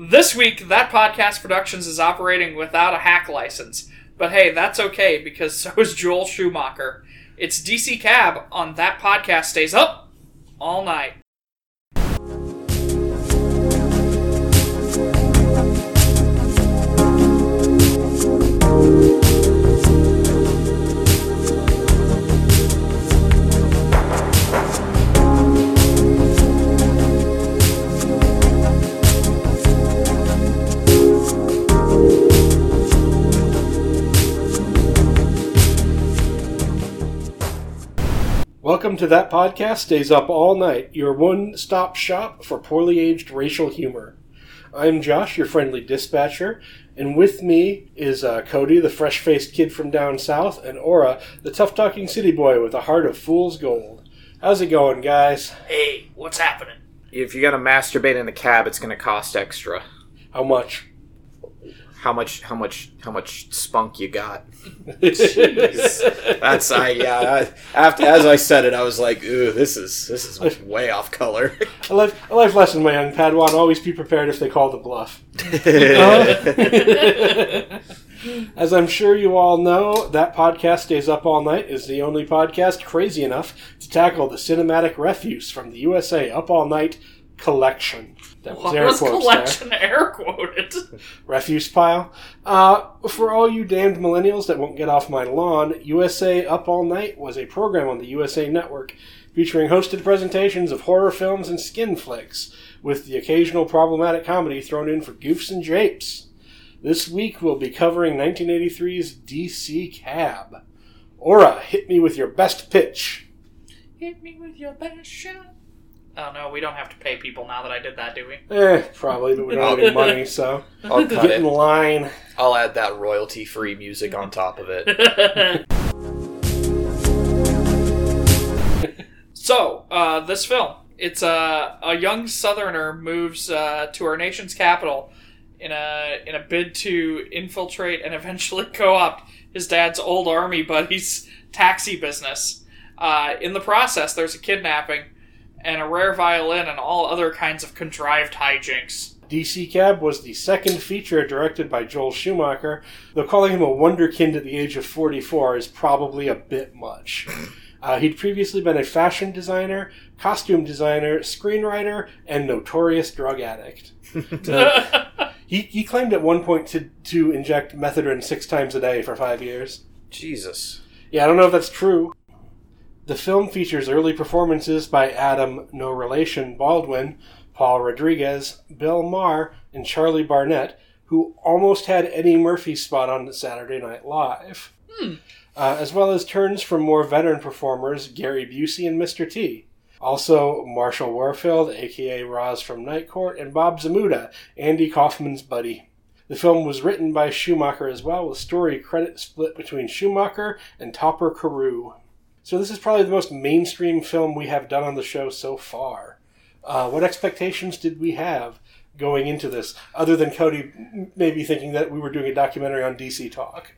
This week, that podcast productions is operating without a hack license. But hey, that's okay because so is Joel Schumacher. It's DC Cab on that podcast stays up all night. Welcome to That Podcast Stays Up All Night, your one stop shop for poorly aged racial humor. I'm Josh, your friendly dispatcher, and with me is uh, Cody, the fresh faced kid from down south, and Aura, the tough talking city boy with a heart of fool's gold. How's it going, guys? Hey, what's happening? If you're gonna masturbate in the cab, it's gonna cost extra. How much? How much? How much? How much spunk you got? That's I yeah. I, after as I said it, I was like, ooh, this is this is way off color. a, life, a life lesson, my young Padawan. Always be prepared if they call the bluff. Uh-huh. As I'm sure you all know, that podcast stays up all night is the only podcast crazy enough to tackle the cinematic refuse from the USA Up All Night collection. That was What air was quotes there. collection air quoted? refuse pile. Uh, for all you damned millennials that won't get off my lawn, USA Up All Night was a program on the USA Network featuring hosted presentations of horror films and skin flicks, with the occasional problematic comedy thrown in for goofs and japes. This week we'll be covering 1983's DC Cab. Aura, hit me with your best pitch. Hit me with your best shot. Oh no, we don't have to pay people now that I did that, do we? Eh, probably, but we don't have any money, so I'll cut get in it. line. I'll add that royalty-free music on top of it. so, uh, this film. It's a a young Southerner moves uh, to our nation's capital in a in a bid to infiltrate and eventually co-opt his dad's old army buddy's taxi business. Uh, in the process, there's a kidnapping and a rare violin and all other kinds of contrived hijinks. DC Cab was the second feature directed by Joel Schumacher, though calling him a wonderkind at the age of 44 is probably a bit much. Uh, he'd previously been a fashion designer, costume designer, screenwriter, and notorious drug addict. Uh, he, he claimed at one point to, to inject methadone six times a day for five years. Jesus. Yeah, I don't know if that's true. The film features early performances by Adam, no relation, Baldwin, Paul Rodriguez, Bill Maher, and Charlie Barnett, who almost had Eddie Murphy's spot on Saturday Night Live. Uh, as well as turns from more veteran performers Gary Busey and Mr. T. Also, Marsha Warfield, aka Roz from Night Court, and Bob Zmuda, Andy Kaufman's buddy. The film was written by Schumacher as well, with story credit split between Schumacher and Topper Carew. So this is probably the most mainstream film we have done on the show so far. Uh, what expectations did we have going into this, other than Cody maybe thinking that we were doing a documentary on DC Talk?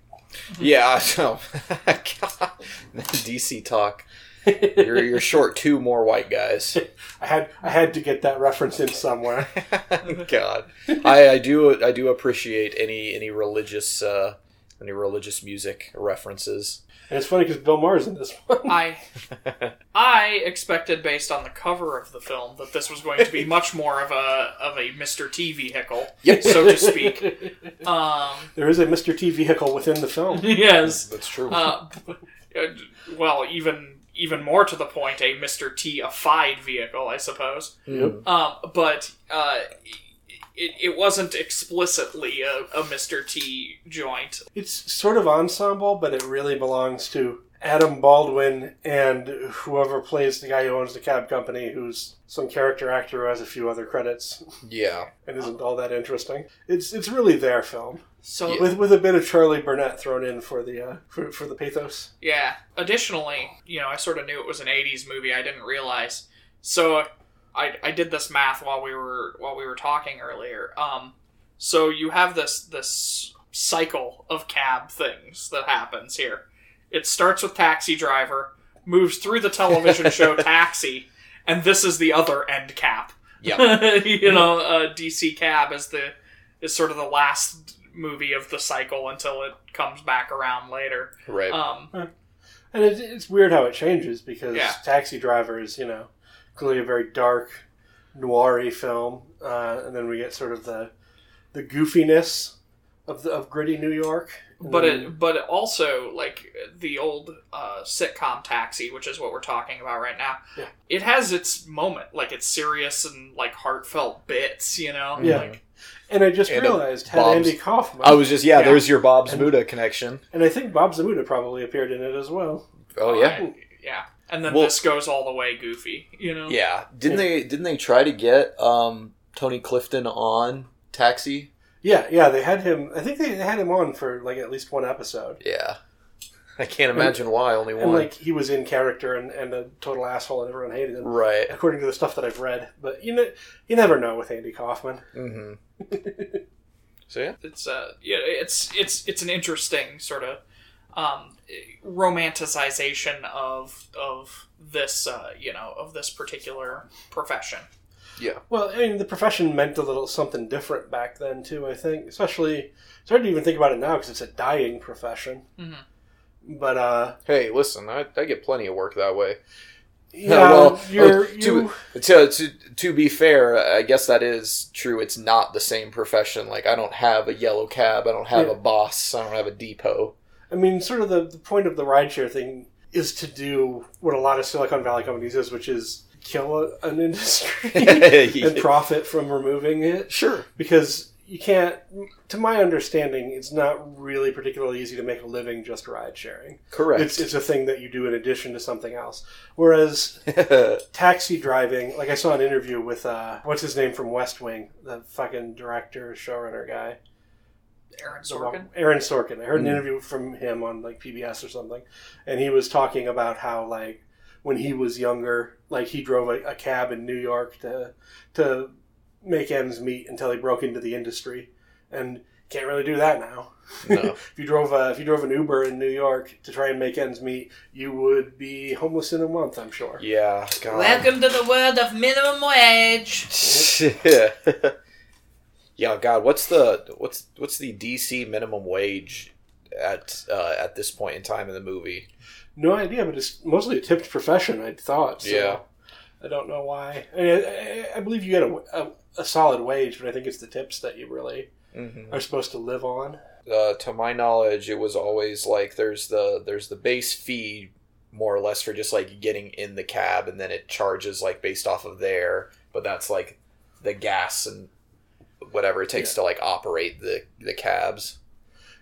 Yeah. So. DC talk. You're you're short two more white guys. I had I had to get that reference in somewhere. God, I, I do I do appreciate any any religious uh, any religious music references. And it's funny because Bill Maher's in this one. I I expected, based on the cover of the film, that this was going to be much more of a of a Mr. T vehicle, Yep. so to speak. Um, There is a Mr. T vehicle within the film. yes. That's true. Uh, well, even even more to the point, a Mr. T-ified vehicle, I suppose. Mm. Um, but uh, it, it wasn't explicitly a, a Mr. T joint. It's sort of ensemble, but it really belongs to Adam Baldwin and whoever plays the guy who owns the cab company, who's some character actor who has a few other credits Yeah. and isn't all that interesting. It's it's really their film So with with a bit of Charlie Barnett thrown in for the uh, for for the pathos. Yeah. Additionally, you know, I sort of knew it was an '80s movie. I didn't realize. So, I I did this math while we were while we were talking earlier. Um, so you have this this cycle of cab things that happens here. It starts with Taxi Driver, moves through the television show Taxi, and this is the other end cap Yeah. you know, uh, DC Cab is the is sort of the last movie of the cycle until it comes back around later. Right. Um, And it, it's weird how it changes because Yeah. Taxi Driver is, you know, clearly a very dark, noir film. Uh, and then we get sort of the the goofiness of, the, of gritty New York. But then- it but it also like the old uh, sitcom Taxi, which is what we're talking about right now. Yeah. It has its moment, like it's serious and like heartfelt bits. You know, Yeah. Like, And I just And, uh, realized had Bob's- Andy Kaufman. I was just yeah, Yeah. There's your Bob's And- Muda connection. and I think Bob Zmuda probably appeared in it as well. Oh yeah. I- yeah. And then Well- this goes all the way goofy. You know. Yeah. Didn't they didn't they try to get um, Tony Clifton on Taxi? Yeah, yeah, they had him. I think they had him on for like at least one episode, Yeah. I can't imagine why only one. and like he was in character and, and a total asshole, and everyone hated him, right. according to the stuff that I've read. But you know, you never know with Andy Kaufman. hmm so yeah. it's uh yeah it's it's it's an interesting sort of um romanticization of of this uh you know of this particular profession Yeah. Well, I mean, the profession meant a little something different back then too. I think, especially it's hard to even think about it now because it's a dying profession. Mhm. But uh, Hey, listen, I, I get plenty of work that way. yeah, well, you're oh, you. to, to to to be fair, I guess that is true. It's not the same profession. Like I don't have a yellow cab. I don't have Yeah. a boss. I don't have a depot. I mean, sort of the, the point of the rideshare thing is to do what a lot of Silicon Valley companies is, which is kill a, an industry and profit from removing it. sure. Because you can't, to my understanding, it's not really particularly easy to make a living just ride sharing. Correct. It's, it's a thing that you do in addition to something else. Whereas taxi driving, like I saw an interview with, uh, what's his name from West Wing, the fucking director, showrunner guy. Aaron sorkin wrong- Aaron Sorkin. I heard an Mm. interview from him on like PBS or something, and he was talking about how like when he was younger, like he drove a, a cab in New York to to make ends meet until he broke into the industry, and can't really do that now. No. if you drove a, if you drove an Uber in New York to try and make ends meet, you would be homeless in a month. I'm sure. yeah. God. welcome to the world of minimum wage yeah, God, what's the what's what's the DC minimum wage at uh, at this point in time in the movie? No idea, but it's mostly a tipped profession. I thought. So Yeah. I don't know why. I, mean, I, I believe you get a, a, a solid wage, but I think it's the tips that you really Mm-hmm. are supposed to live on. Uh, to my knowledge, it was always like there's the there's the base fee more or less for just like getting in the cab, and then it charges like based off of there. But that's like the gas and whatever it takes to like operate the the cabs.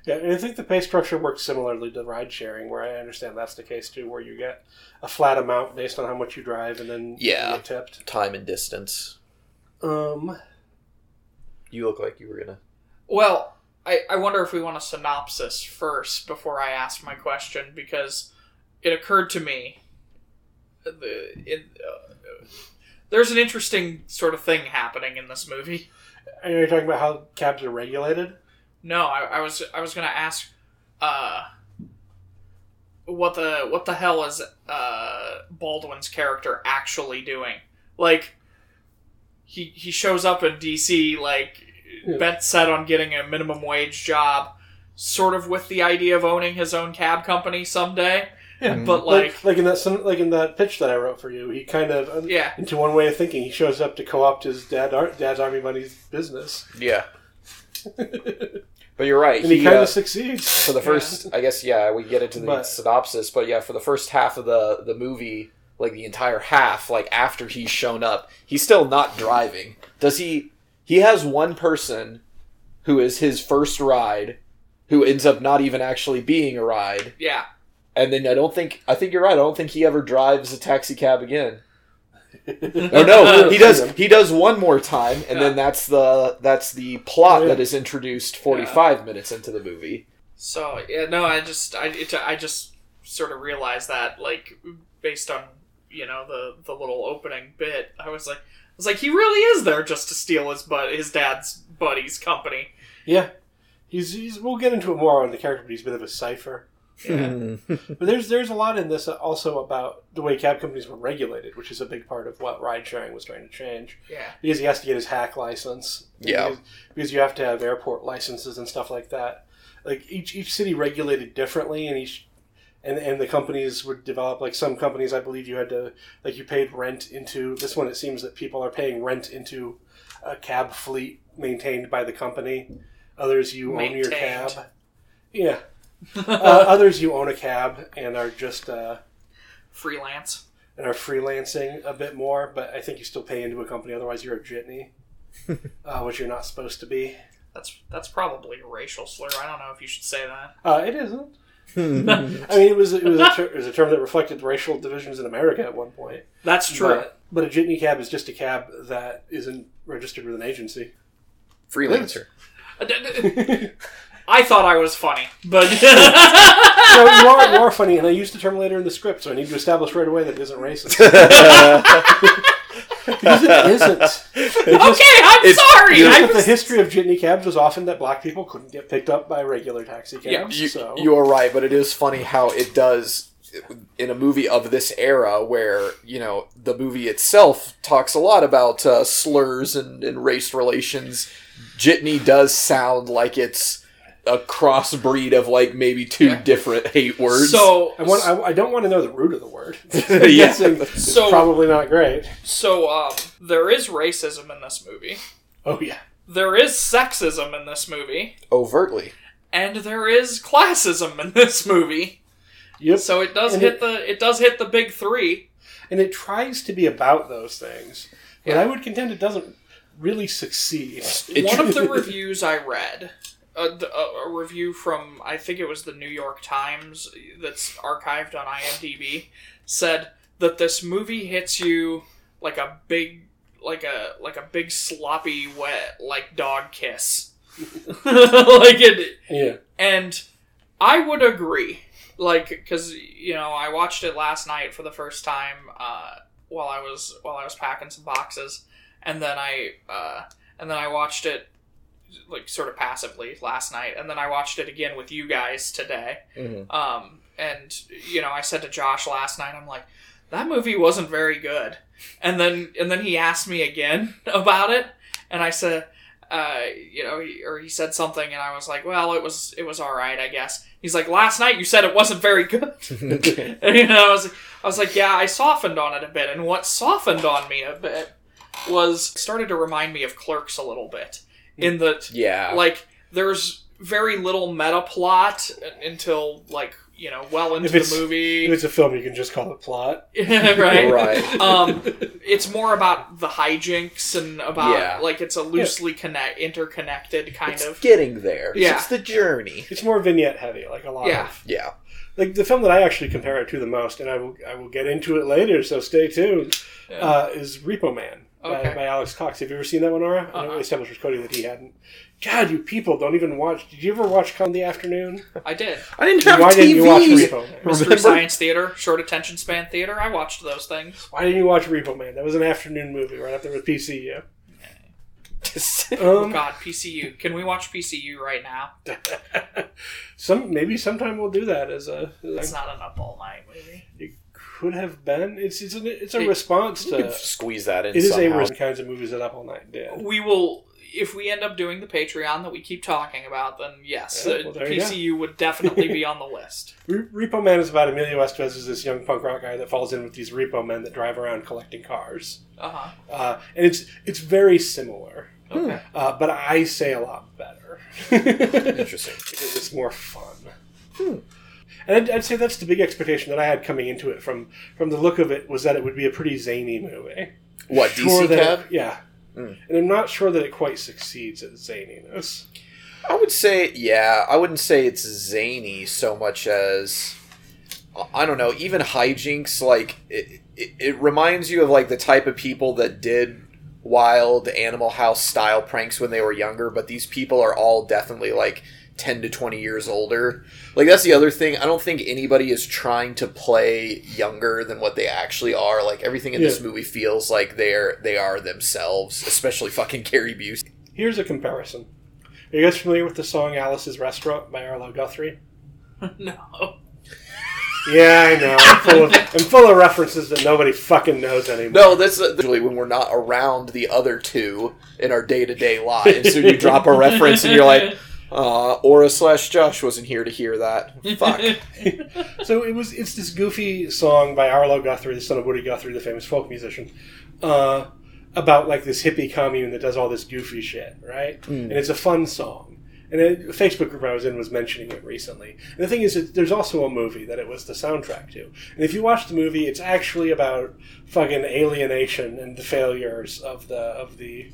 Yeah, and I think the pay structure works similarly to ride sharing, where I understand that's the case too, where you get a flat amount based on how much you drive, and then Yeah. you get tipped. Time and distance. Um, You look like you were gonna. well I, I wonder if we want a synopsis first before i ask my question because it occurred to me the it, uh, there's an interesting sort of thing happening in this movie are you talking about how cabs are regulated? No, I, I was I was gonna ask, uh, what the what the hell is uh Baldwin's character actually doing? Like, he he shows up in DC like Yeah. bent set on getting a minimum wage job, sort of with the idea of owning his own cab company someday. Yeah, But like like, like in that some- like in that pitch that I wrote for you, he kind of yeah, into one way of thinking. He shows up to co-opt his dad ar- dad's army buddy's business, Yeah. but you're right. and he, he, kind uh, of succeeds for the first i guess yeah we get into the But- synopsis but yeah for the first half of the the movie like the entire half like after he's shown up he's still not driving does he he has one person who is his first ride who ends up not even actually being a ride yeah. And then i don't think i think you're right i don't think he ever drives a taxi cab again or no he does he does one more time and then that's the that's the plot Yeah. that is introduced 45 minutes into the movie So yeah, no, I just I it, I just sort of realized that like based on you know the the little opening bit, I was like I was like he really is there just to steal his but his dad's buddy's company. Yeah, he's, he's we'll get into it more on the character, but he's a bit of a cipher. Yeah. Hmm. But there's there's a lot in this also about the way cab companies were regulated, which is a big part of what ride sharing was trying to change. yeah. Because he has to get his hack license. Yeah. Because, because you have to have airport licenses and stuff like that. Like each each city regulated differently, and each and and the companies would develop. Like some companies, I believe you had to like you paid rent into this one. It seems that people are paying rent into a cab fleet maintained by the company. Others you own your cab. Yeah. uh, others you own a cab and are just uh, Freelance. and are freelancing a bit more, but I think you still pay into a company. Otherwise, you're a jitney, uh, which you're not supposed to be. That's that's probably a racial slur. I don't know if you should say that. Uh, it isn't. I mean, it was it was, a ter- it was a term that reflected racial divisions in America at one point. That's true. But, but a jitney cab is just a cab that isn't registered with an agency. Freelancer. D- d- I thought I was funny, but no, you are, you are funny, and I used the term later in the script, so I need to establish right away that it isn't racist. because it isn't. It just- okay, I'm It's- sorry. you- I But the was- history of jitney cabs was often that black people couldn't get picked up by regular taxi Yeah, cabs. You, so you are right, but it is funny how it does in a movie of this era where, you know, the movie itself talks a lot about uh, slurs and, and race relations. Jitney does sound like it's a crossbreed of like maybe two Yeah. different hate words. so I want. I, I don't want to know the root of the word. Yeah. It's So- probably not great. so um, there is racism in this movie. Oh yeah. There is sexism in this movie, overtly. and there is classism in this movie. Yep. So it does And hit it- the it does hit the big three. and it tries to be about those things, but Yeah. I would contend it doesn't really succeed. One of the reviews I read, a, a, a review from I think it was the New York Times that's archived on IMDb, said that this movie hits you like a big, like a like a big sloppy wet like dog kiss, like it. yeah. And I would agree, like because you know I watched it last night for the first time uh, while I was while I was packing some boxes, and then I uh, and then I watched it like sort of passively last night, and then I watched it again with you guys today. Mhm. Um, and you know I said to Josh last night, I'm like, that movie wasn't very good, and then and then he asked me again about it, and I said uh, you know, or he said something, and I was like, "Well, it was it was all right, I guess." He's like, "Last night you said it wasn't very good," and you know, I was I was like, "Yeah, I softened on it a bit," and what softened on me a bit was started to remind me of Clerks a little bit, in that Yeah. like there's very little meta plot until like you know well into If the movie, If it's a film, you can just call it plot. right? Right. um, it's more about the hijinks and about Yeah. like it's a loosely connect interconnected kind it's of. getting there. Yeah. It's the journey. It's more vignette heavy, like a lot Yeah. of Yeah. like the film that I actually compare it to the most, and I will I will get into it later, so stay tuned. Yeah. Uh, is Repo Man Okay. by, by Alex Cox? Have you ever seen that one, Nora? I know Uh-uh. we established with Cody that he hadn't. God, you people don't even watch. Did you ever watch Con the Afternoon? I did. I didn't have Why TVs. didn't you watch Repo Man? Mystery Remember? Science Theater, short attention span theater. I watched those things. Why didn't you watch Repo Man? That was an afternoon movie right up there with PCU. Oh Um, God, PCU. Can we watch PCU right now? some maybe sometime we'll do that as a. It's not an up all night movie. Could have been. It's it's a, it's a It- response to. squeeze that in It is a somehow. res- kinds of movies that Up All Night did. We will. If we end up doing the Patreon that we keep talking about, then yes, Yeah, well. PCU would definitely be on the list. Repo Man is about Emilio Estevez as this young punk rock guy that falls in with these repo men that drive around collecting cars, Uh huh. uh, and it's it's very similar, Okay. uh, but I say a lot better. Interesting. because it's more fun. And I'd, I'd say that's the big expectation that I had coming into it from from the look of it was that it would be a pretty zany movie. What Sure DC that Cab? it- yeah. Hmm. And I'm not sure that it quite succeeds at zaniness. I would say, yeah, I wouldn't say it's zany so much as I don't know, even hijinks. Like it, it, it reminds you of like the type of people that did wild Animal House style pranks when they were younger, but these people are all definitely like ten to twenty years older. Like that's the other thing. I don't think anybody is trying to play younger than what they actually are. Like everything in this movie feels like they're they are themselves, especially fucking Gary Busey. Here's a comparison. Are you guys familiar with the song Alice's Restaurant by Arlo Guthrie? no. Yeah, I know. I'm full, of, I'm full of references that nobody fucking knows anymore. No, that's uh, usually when we're not around the other two in our day to day lives. so you drop a reference and you're like, uh, Aura slash Josh wasn't here to hear that. Fuck. So it was. It's this goofy song by Arlo Guthrie, the son of Woody Guthrie, the famous folk musician, uh, about like this hippie commune that does all this goofy shit, right? And it's a fun song. And a Facebook group I was in was mentioning it recently. And the thing is, that there's also a movie that it was the soundtrack to. And if you watch the movie, it's actually about fucking alienation and the failures of the of the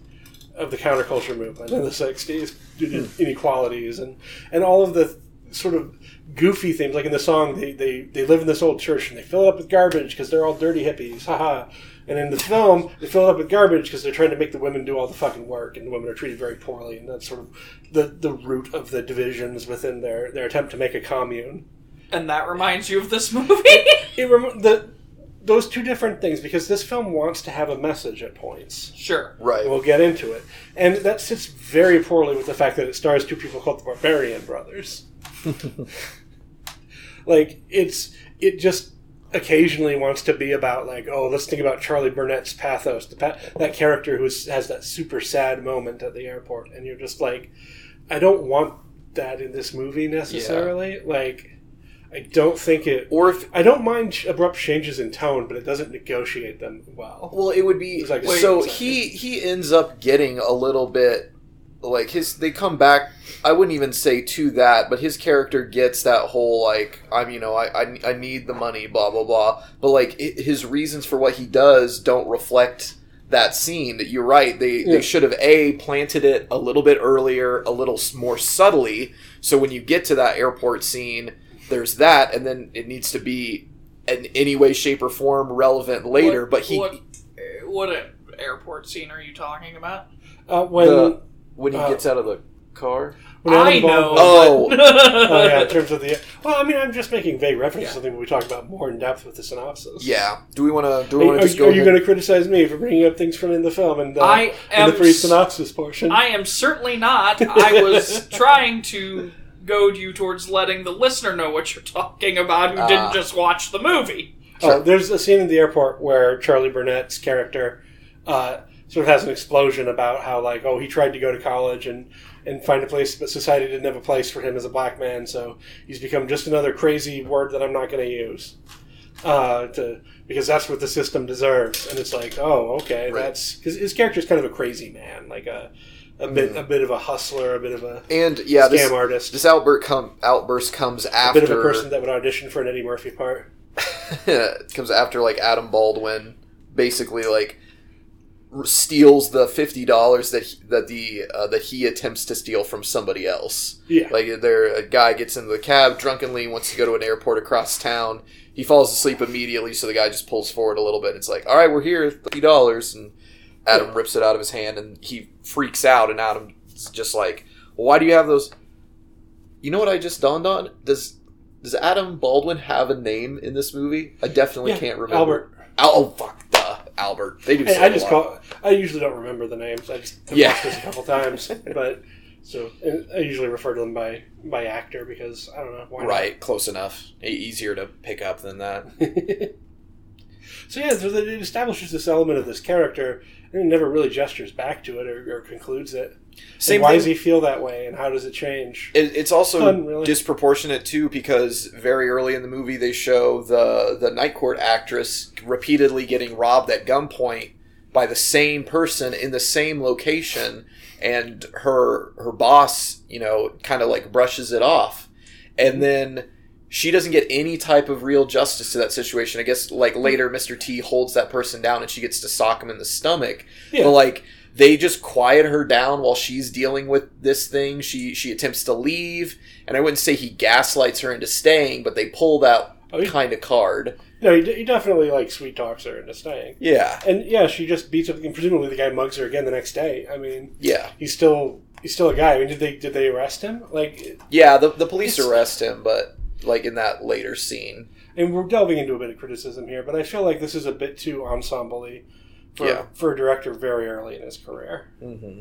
of the counterculture movement in the '60s due to inequalities and and all of the sort of goofy things. Like in the song, they they, they live in this old church and they fill it up with garbage because they're all dirty hippies, haha. And in the film, they fill it up with garbage because they're trying to make the women do all the fucking work, and the women are treated very poorly, and that's sort of the the root of the divisions within their their attempt to make a commune. and that reminds you of this movie. It rem- the those two different things because this film wants to have a message at points. sure. Right. We'll get into it. And that sits very poorly with the fact that it stars two people called the Barbarian Brothers. like it's it just occasionally wants to be about like oh let's think about Charlie Barnett's pathos, the pa- that character who has that super sad moment at the airport, and you're just like, I don't want that in this movie necessarily. Like, I don't think it. Or if I don't mind abrupt changes in tone, but it doesn't negotiate them well. Well, it would be like- so he he ends up getting a little bit like his they come back I wouldn't even say to that, but his character gets that whole like I'm you know I I, I need the money blah blah blah, but like his reasons for what he does don't reflect that scene. that You're right. They Yeah. they should have a planted it a little bit earlier, a little more subtly, so when you get to that airport scene, there's that, and then it needs to be in any way, shape, or form relevant later. What- but he What, uh, what airport scene are you talking about? Uh, when The- when he Uh, gets out of the car. when I Adam Baldwin- know. Oh. but- oh yeah, in terms of the well, I mean, I'm just making vague reference Yeah. to something we talked about more in depth with the synopsis. Yeah. Do we want to? Do Are, we want are, to just are you going to criticize me for bringing up things from in the film and uh, I in am the pre-synopsis portion? I am certainly not. I was trying to goad you towards letting the listener know what you're talking about who Ah. didn't just watch the movie. Oh, there's a scene in the airport where Charlie Barnett's character uh, sort of has an explosion about how, like, oh, he tried to go to college and, and find a place, but society didn't have a place for him as a black man, so he's become just another crazy word that I'm not going to use. Uh, to because that's what the system deserves, and it's like, oh, okay, Right. that's because his character's kind of a crazy man, like a a bit a bit of a hustler, a bit of a And yeah, scam this, artist, this outburst come outburst comes a after bit of a person that would audition for an Eddie Murphy part. it comes after like Adam Baldwin basically like steals the fifty dollars that he, that the uh, that he attempts to steal from somebody else. Yeah, Like there, a guy gets into the cab drunkenly, wants to go to an airport across town. He falls asleep immediately, so the guy just pulls forward a little bit. It's like, all right, we're here, fifty dollars, and Adam Yeah. rips it out of his hand, and he freaks out. And Adam's just like, well, why do you have those? You know what I just dawned on? Does does Adam Baldwin have a name in this movie? I definitely Yeah, can't remember. Albert. Al- oh fuck, duh, Albert. They do. Hey, I just call. I usually don't remember the names. I just have Yeah. watched this a couple times, but so I usually refer to them by by actor because I don't know why. not? right, close enough. Easier to pick up than that. so yeah, so it establishes this element of this character, and never really gestures back to it or, or concludes it. Same and why thing- does he feel that way, and how does it change? It, it's also Fun, really. disproportionate too because very early in the movie they show the the night court actress repeatedly getting robbed at gunpoint by the same person in the same location, and her her boss, you know, kind of like brushes it off, and then she doesn't get any type of real justice to that situation. I guess like later, Mister T holds that person down and she gets to sock him in the stomach, Yeah. but like they just quiet her down while she's dealing with this thing. She she attempts to leave, and I wouldn't say he gaslights her into staying, but they pull that Oh, he- kind of card. No, he, he definitely like sweet talks her into staying, Yeah, and yeah, she just beats up. And presumably, the guy mugs her again the next day. I mean, yeah, he's still he's still a guy. I mean, did they did they arrest him? Like, yeah. The the police arrest him, but like in that later scene, and we're delving into a bit of criticism here, but I feel like this is a bit too ensemble-y for, Yeah. for a director very early in his career, mm-hmm.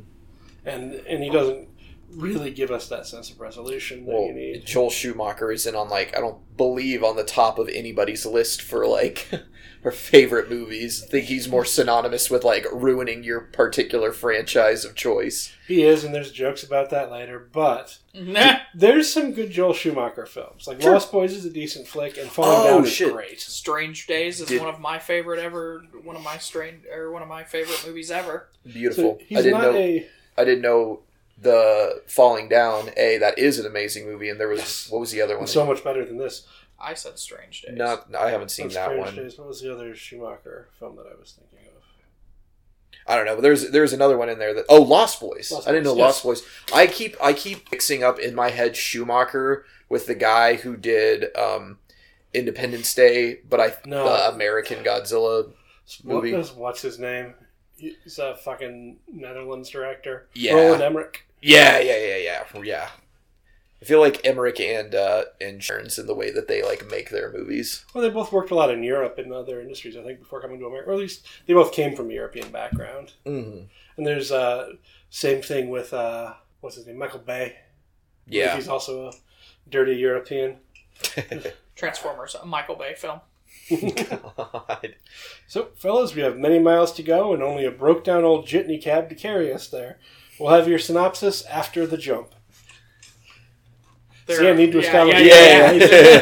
and and he doesn't really give us that sense of resolution that Well, you need. Joel Schumacher isn't on like I don't believe on the top of anybody's list for like her favorite movies. I think he's more synonymous with like ruining your particular franchise of choice. He is, and there's jokes about that later. But Nah. there's some good Joel Schumacher films. Like Sure. Lost Boys is a decent flick, and Falling Oh, Down is shit. great. Strange Days is Did- one of my favorite ever. One of my strange or one of my favorite movies ever. Beautiful. So I he's didn't not know. a. I didn't know the Falling Down. A that is an amazing movie, and there was Yes. what was the other one? So much better than this. I said Strange Days. Not I haven't seen That's that Strange one. Days. What was the other Schumacher film that I was thinking of? I don't know, but there's there's another one in there that oh Lost Boys. Lost I didn't know Boys, Lost Boys. I keep I keep mixing up in my head Schumacher with the guy who did um, Independence Day, but I No. the American Godzilla. Movie. is- what's his name? He's a fucking Netherlands director. Yeah. Roland Emmerich. Yeah, yeah, yeah, yeah, yeah. I feel like Emmerich and uh, and Stearns in the way that they like make their movies. Well, they both worked a lot in Europe and other industries, I think, before coming to America. Or at least they both came from a European background. Mm-hmm. And there's uh same thing with uh what's his name, Michael Bay. Yeah. he's also a dirty European. Transformers, a Michael Bay film. God. So, fellas, we have many miles to go and only a broke down old jitney cab to carry us there. We'll have your synopsis after the jump. See, I need to establish- Yeah, Yeah,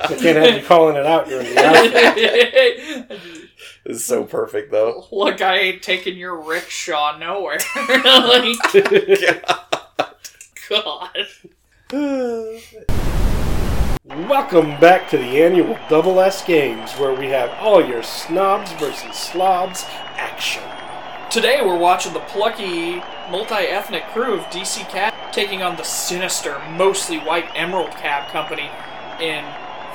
I can't have you calling it out during the outro. yeah. So perfect though. Look, I ain't taking your rickshaw nowhere. like, God. Welcome back to the annual Double S Games, where we have all your snobs versus slobs action. Today we're watching the plucky, multi-ethnic crew of DC Cab taking on the sinister, mostly white Emerald Cab Company in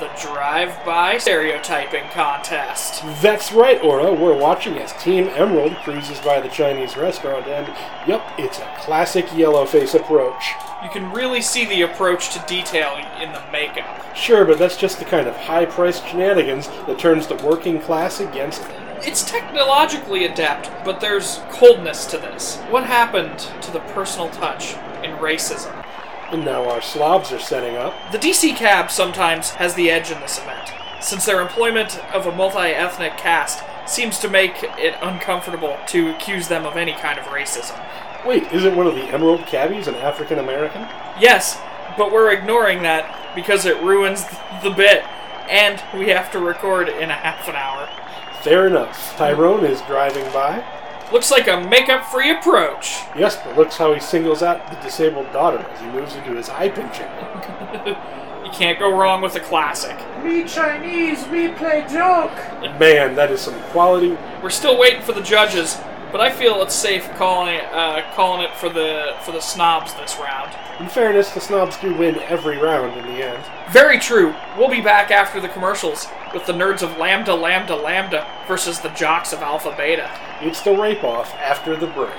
the drive-by stereotyping contest. That's right, Aura. We're watching as Team Emerald cruises by the Chinese restaurant, and yep, it's a classic yellowface approach. You can really see the approach to detail in the makeup. Sure, but that's just the kind of high-priced shenanigans that turns the working class against them. It's technologically adept, but there's coldness to this. What happened to the personal touch in racism? And now our slobs are setting up. The DC cab sometimes has the edge in this event, since their employment of a multi ethnic cast seems to make it uncomfortable to accuse them of any kind of racism. Wait, isn't one of the Emerald cabbies an African American? Yes, but we're ignoring that because it ruins the bit, and we have to record in a half an hour. Fair enough. Tyrone is driving by. Looks like a makeup free approach. Yes, but looks how he singles out the disabled daughter as he moves into his eye pinching. You can't go wrong with a classic. Me Chinese, me play joke. Man, that is some quality. We're still waiting for the judges, but I feel it's safe calling it uh, calling it for the for the snobs this round. In fairness, the snobs do win every round in the end. Very true. We'll be back after the commercials with the nerds of Lambda Lambda Lambda versus the jocks of Alpha Beta. It's the rape off after the break.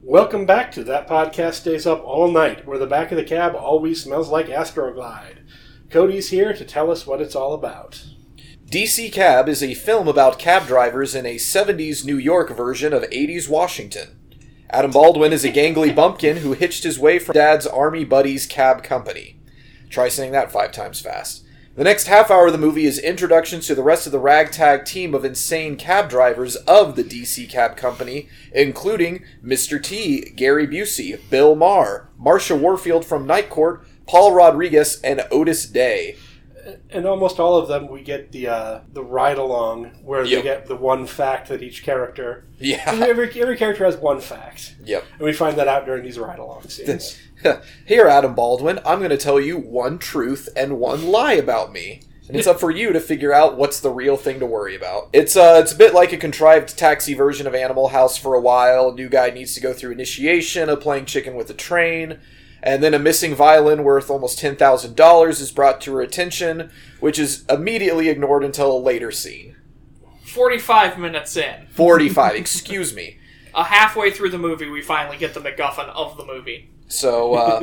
Welcome back to That Podcast Stays Up All Night, where the back of the cab always smells like Astroglide. Cody's here to tell us what it's all about. DC Cab is a film about cab drivers in a 70s New York version of 80s Washington. Adam Baldwin is a gangly bumpkin who hitched his way from dad's army buddy's cab company. Try saying that five times fast. The next half hour of the movie is introductions to the rest of the ragtag team of insane cab drivers of the DC Cab Company, including Mr. T, Gary Busey, Bill Maher, Marsha Warfield from Night Court, Paul Rodriguez, and Otis Day. And almost all of them, we get the uh, the ride along where Yep. they get the one fact that each character. Yeah. Every, every character has one fact. Yep. And we find that out during these ride along scenes. Here, Adam Baldwin, I'm going to tell you one truth and one lie about me. And it's up for you to figure out what's the real thing to worry about. It's uh, it's a bit like a contrived taxi version of Animal House for a while. New guy needs to go through initiation of playing chicken with a train, and then a missing violin worth almost ten thousand dollars is brought to her attention, which is immediately ignored until a later scene. 45 minutes in, Forty-five, excuse me. uh, halfway through the movie, we finally get the MacGuffin of the movie. So uh,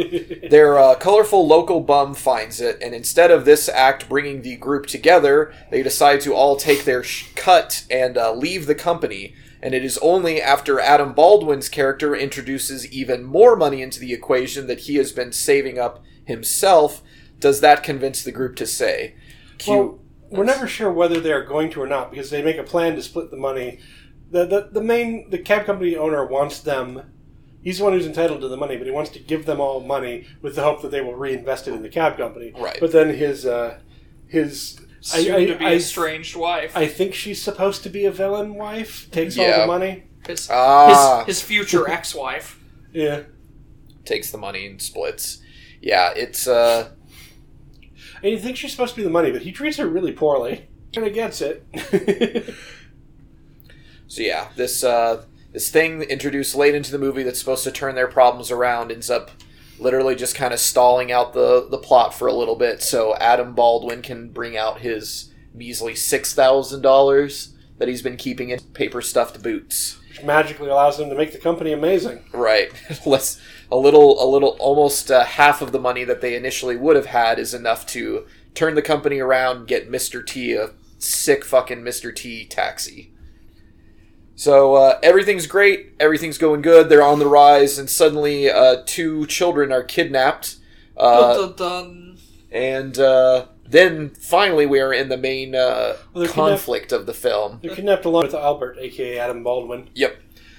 their uh, colorful local bum finds it, and instead of this act bringing the group together, they decide to all take their sh- cut and uh, leave the company And it is only after Adam Baldwin's character introduces even more money into the equation that he has been saving up himself does that convince the group to say. Q- Well, we're never sure whether they are going to or not because they make a plan to split the money. The, the the main the cab company owner wants them. He's the one who's entitled to the money, but he wants to give them all money with the hope that they will reinvest it in the cab company. Right. But then his uh, his Soon I, to be I, estranged wife. I think she's supposed to be a villain wife. Takes all Yeah. the money. his, Ah. his, his future ex-wife. Yeah. takes the money and splits. Yeah, it's uh And you think she's supposed to be the money, but he treats her really poorly. Kind of gets it. so yeah, this uh this thing introduced late into the movie that's supposed to turn their problems around ends up literally just kind of stalling out the the plot for a little bit so Adam Baldwin can bring out his measly $6,000 that he's been keeping in paper stuffed boots. Which magically allows him to make the company amazing. Right. Less a little a little almost uh, half of the money that they initially would have had is enough to turn the company around, get Mr. T a sick fucking Mr. T taxi. So uh, everything's great, everything's going good. They're on the rise, and suddenly uh, two children are kidnapped, uh, Dun, dun, dun. and uh, then finally we are in the main uh, Well, conflict of the film. They're kidnapped along with Albert, aka Adam Baldwin, Yep.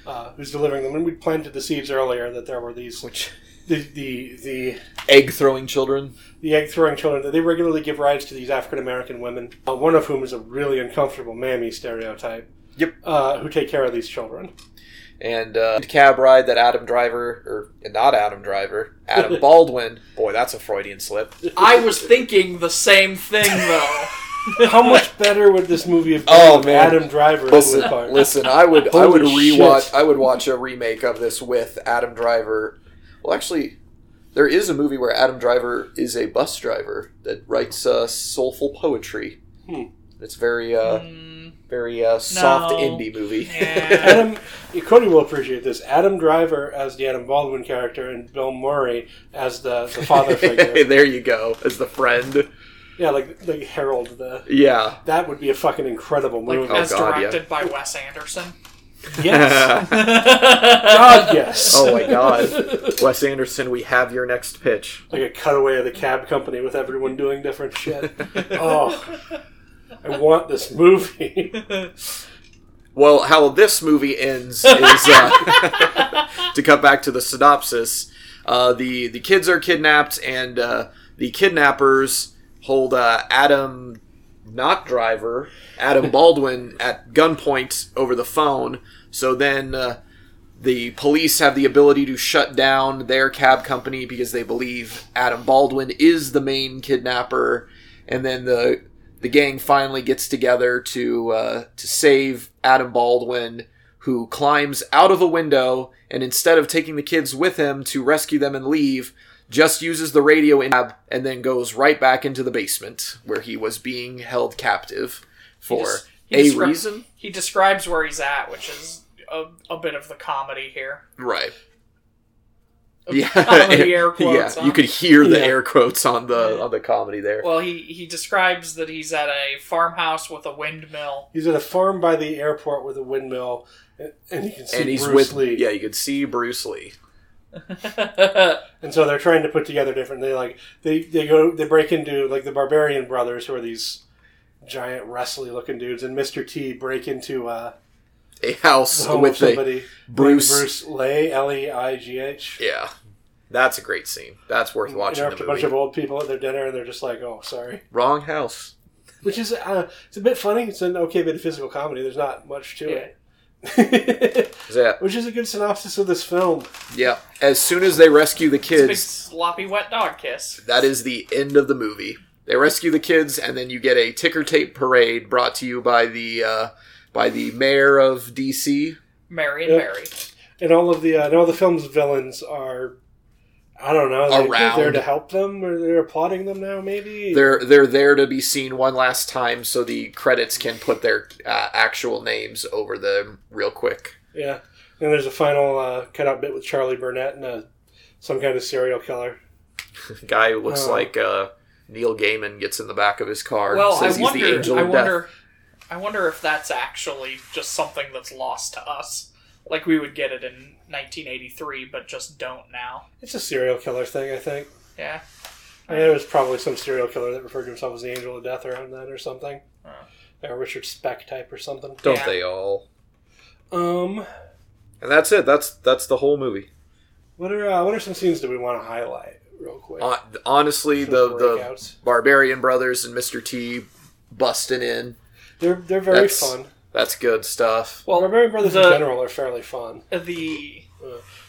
uh, who's delivering them. And we planted the seeds earlier that there were these Which the the the, egg throwing children? the egg throwing children that they regularly give rides to these African American women. Uh, one of whom is a really uncomfortable mammy stereotype. Yep. Uh, who take care of these children. and uh, cab ride that Adam Driver or not Adam Driver, Adam Baldwin. Boy, that's a Freudian slip. I was thinking the same thing though. How much better would this movie have been Oh, if man. Adam Driver Listen, part? listen. I would, I would rewatch. shit. I would watch a remake of this with Adam Driver. Well, actually, there is a movie where Adam Driver is a bus driver that writes uh, soulful poetry. Hmm. It's very, uh, Mm, very uh, soft No. indie movie. yeah. Adam, Cody will appreciate this. Adam Driver as the Adam Baldwin character, and Bill Murray as the, the father figure. there you go, as the friend. yeah, like like Harold. The Yeah. that would be a fucking incredible like movie. Oh, as God, yeah. directed by Wes Anderson. yes, oh God, yes. Oh my God, Wes Anderson, we have your next pitch. like a cutaway of the cab company with everyone doing different shit. Oh, I want this movie. Well, how this movie ends is uh, to cut back to the synopsis. Uh, the the kids are kidnapped, and uh, the kidnappers hold uh, Adam, not driver, Adam Baldwin at gunpoint over the phone. So then uh, the police have the ability to shut down their cab company because they believe Adam Baldwin is the main kidnapper, and then the the gang finally gets together to uh, to save Adam Baldwin, who climbs out of a window and instead of taking the kids with him to rescue them and leave, just uses the radio in lab and then goes right back into the basement where he was being held captive for just- he a descri- reason. He describes where he's at, which is a, a bit of the comedy here. Right. Of Yeah, comedy air quotes. yeah. huh? You could hear the Yeah. air quotes on the Yeah. on the comedy there. Well, he he describes that he's at a farmhouse with a windmill. He's at a farm by the airport with a windmill, and, and you can see and he's Bruce with Lee. yeah, you could see Bruce Lee. And so they're trying to put together different. They like they they go they break into like the Barbarian Brothers, who are these giant wrestly looking dudes, and Mister T break into uh, A house the home with of the somebody Bruce. named Bruce Lay L E I G H. Yeah, that's a great scene. That's worth watching Interrupt the a bunch of old people at their dinner, and they're just like, "Oh, sorry." Wrong house. Which is uh, it's a bit funny. It's an okay bit of physical comedy. There's not much to Yeah. it. Yeah, Which is a good synopsis of this film. yeah. As soon as they rescue the It's a big kids, sloppy wet dog kiss. that is the end of the movie. They rescue the kids, and then you get a ticker tape parade brought to you by the uh, by the mayor of DC. Mary and Yeah. Mary. And all of the uh, and all the film's villains are, I don't know, they're, they're there to help them, or they're applauding them now. Maybe They're they're there to be seen one last time, so the credits can put their uh, actual names over them real quick. yeah. And there's a final uh, cutout bit with Charlie Barnett and a, some kind of serial killer. guy who looks Oh. like uh, Neil Gaiman gets in the back of his car. Well, says I he's wonder. the angel I of death. wonder. I wonder if that's actually just something that's lost to us. Like we would get it in 1983, but just don't now. It's a serial killer thing, I think. Yeah. I mean, it was probably some serial killer that referred to himself as the Angel of Death around then or something. Oh. Like a Richard Speck type or something. Don't Yeah. they all? Um, And that's it. That's that's the whole movie. what are uh, what are some scenes that we want to highlight real quick? Hon- honestly, Some the the. Barbarian Brothers and Mr. T busting in. They're they're very That's- fun. That's good stuff. Well, Barbarian Brothers the, in general are fairly fun. the The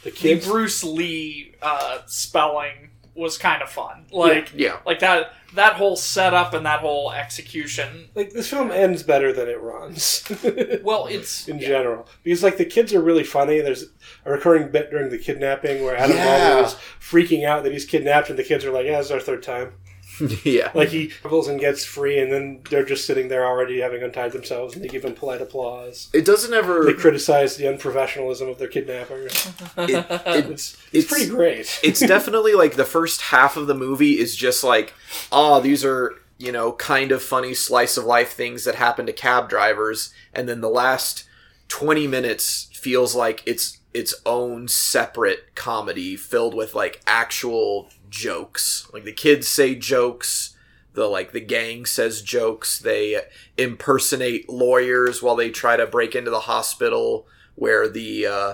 the kids, Bruce Lee uh, spelling was kind of fun. Like Yeah. like that that whole setup and that whole execution. like this film ends better than it runs. Well, it's in general because like the kids are really funny. There's a recurring bit during the kidnapping where Adam Yeah. Baldwin is freaking out that he's kidnapped, and the kids are like, "Yeah, it's our third time." yeah. Like he struggles and gets free, and then they're just sitting there already having untied themselves, and they give him polite applause. It doesn't ever. They criticize the unprofessionalism of their kidnappers. it- it- It's, it's, It's- pretty great. it's definitely like the first half of the movie is just like, ah, these are you know kind of funny slice of life things that happen to cab drivers, and then the last twenty minutes feels like it's its own separate comedy filled with like actual jokes. Like the kids say jokes. The like the gang says jokes. They impersonate lawyers while they try to break into the hospital where the uh,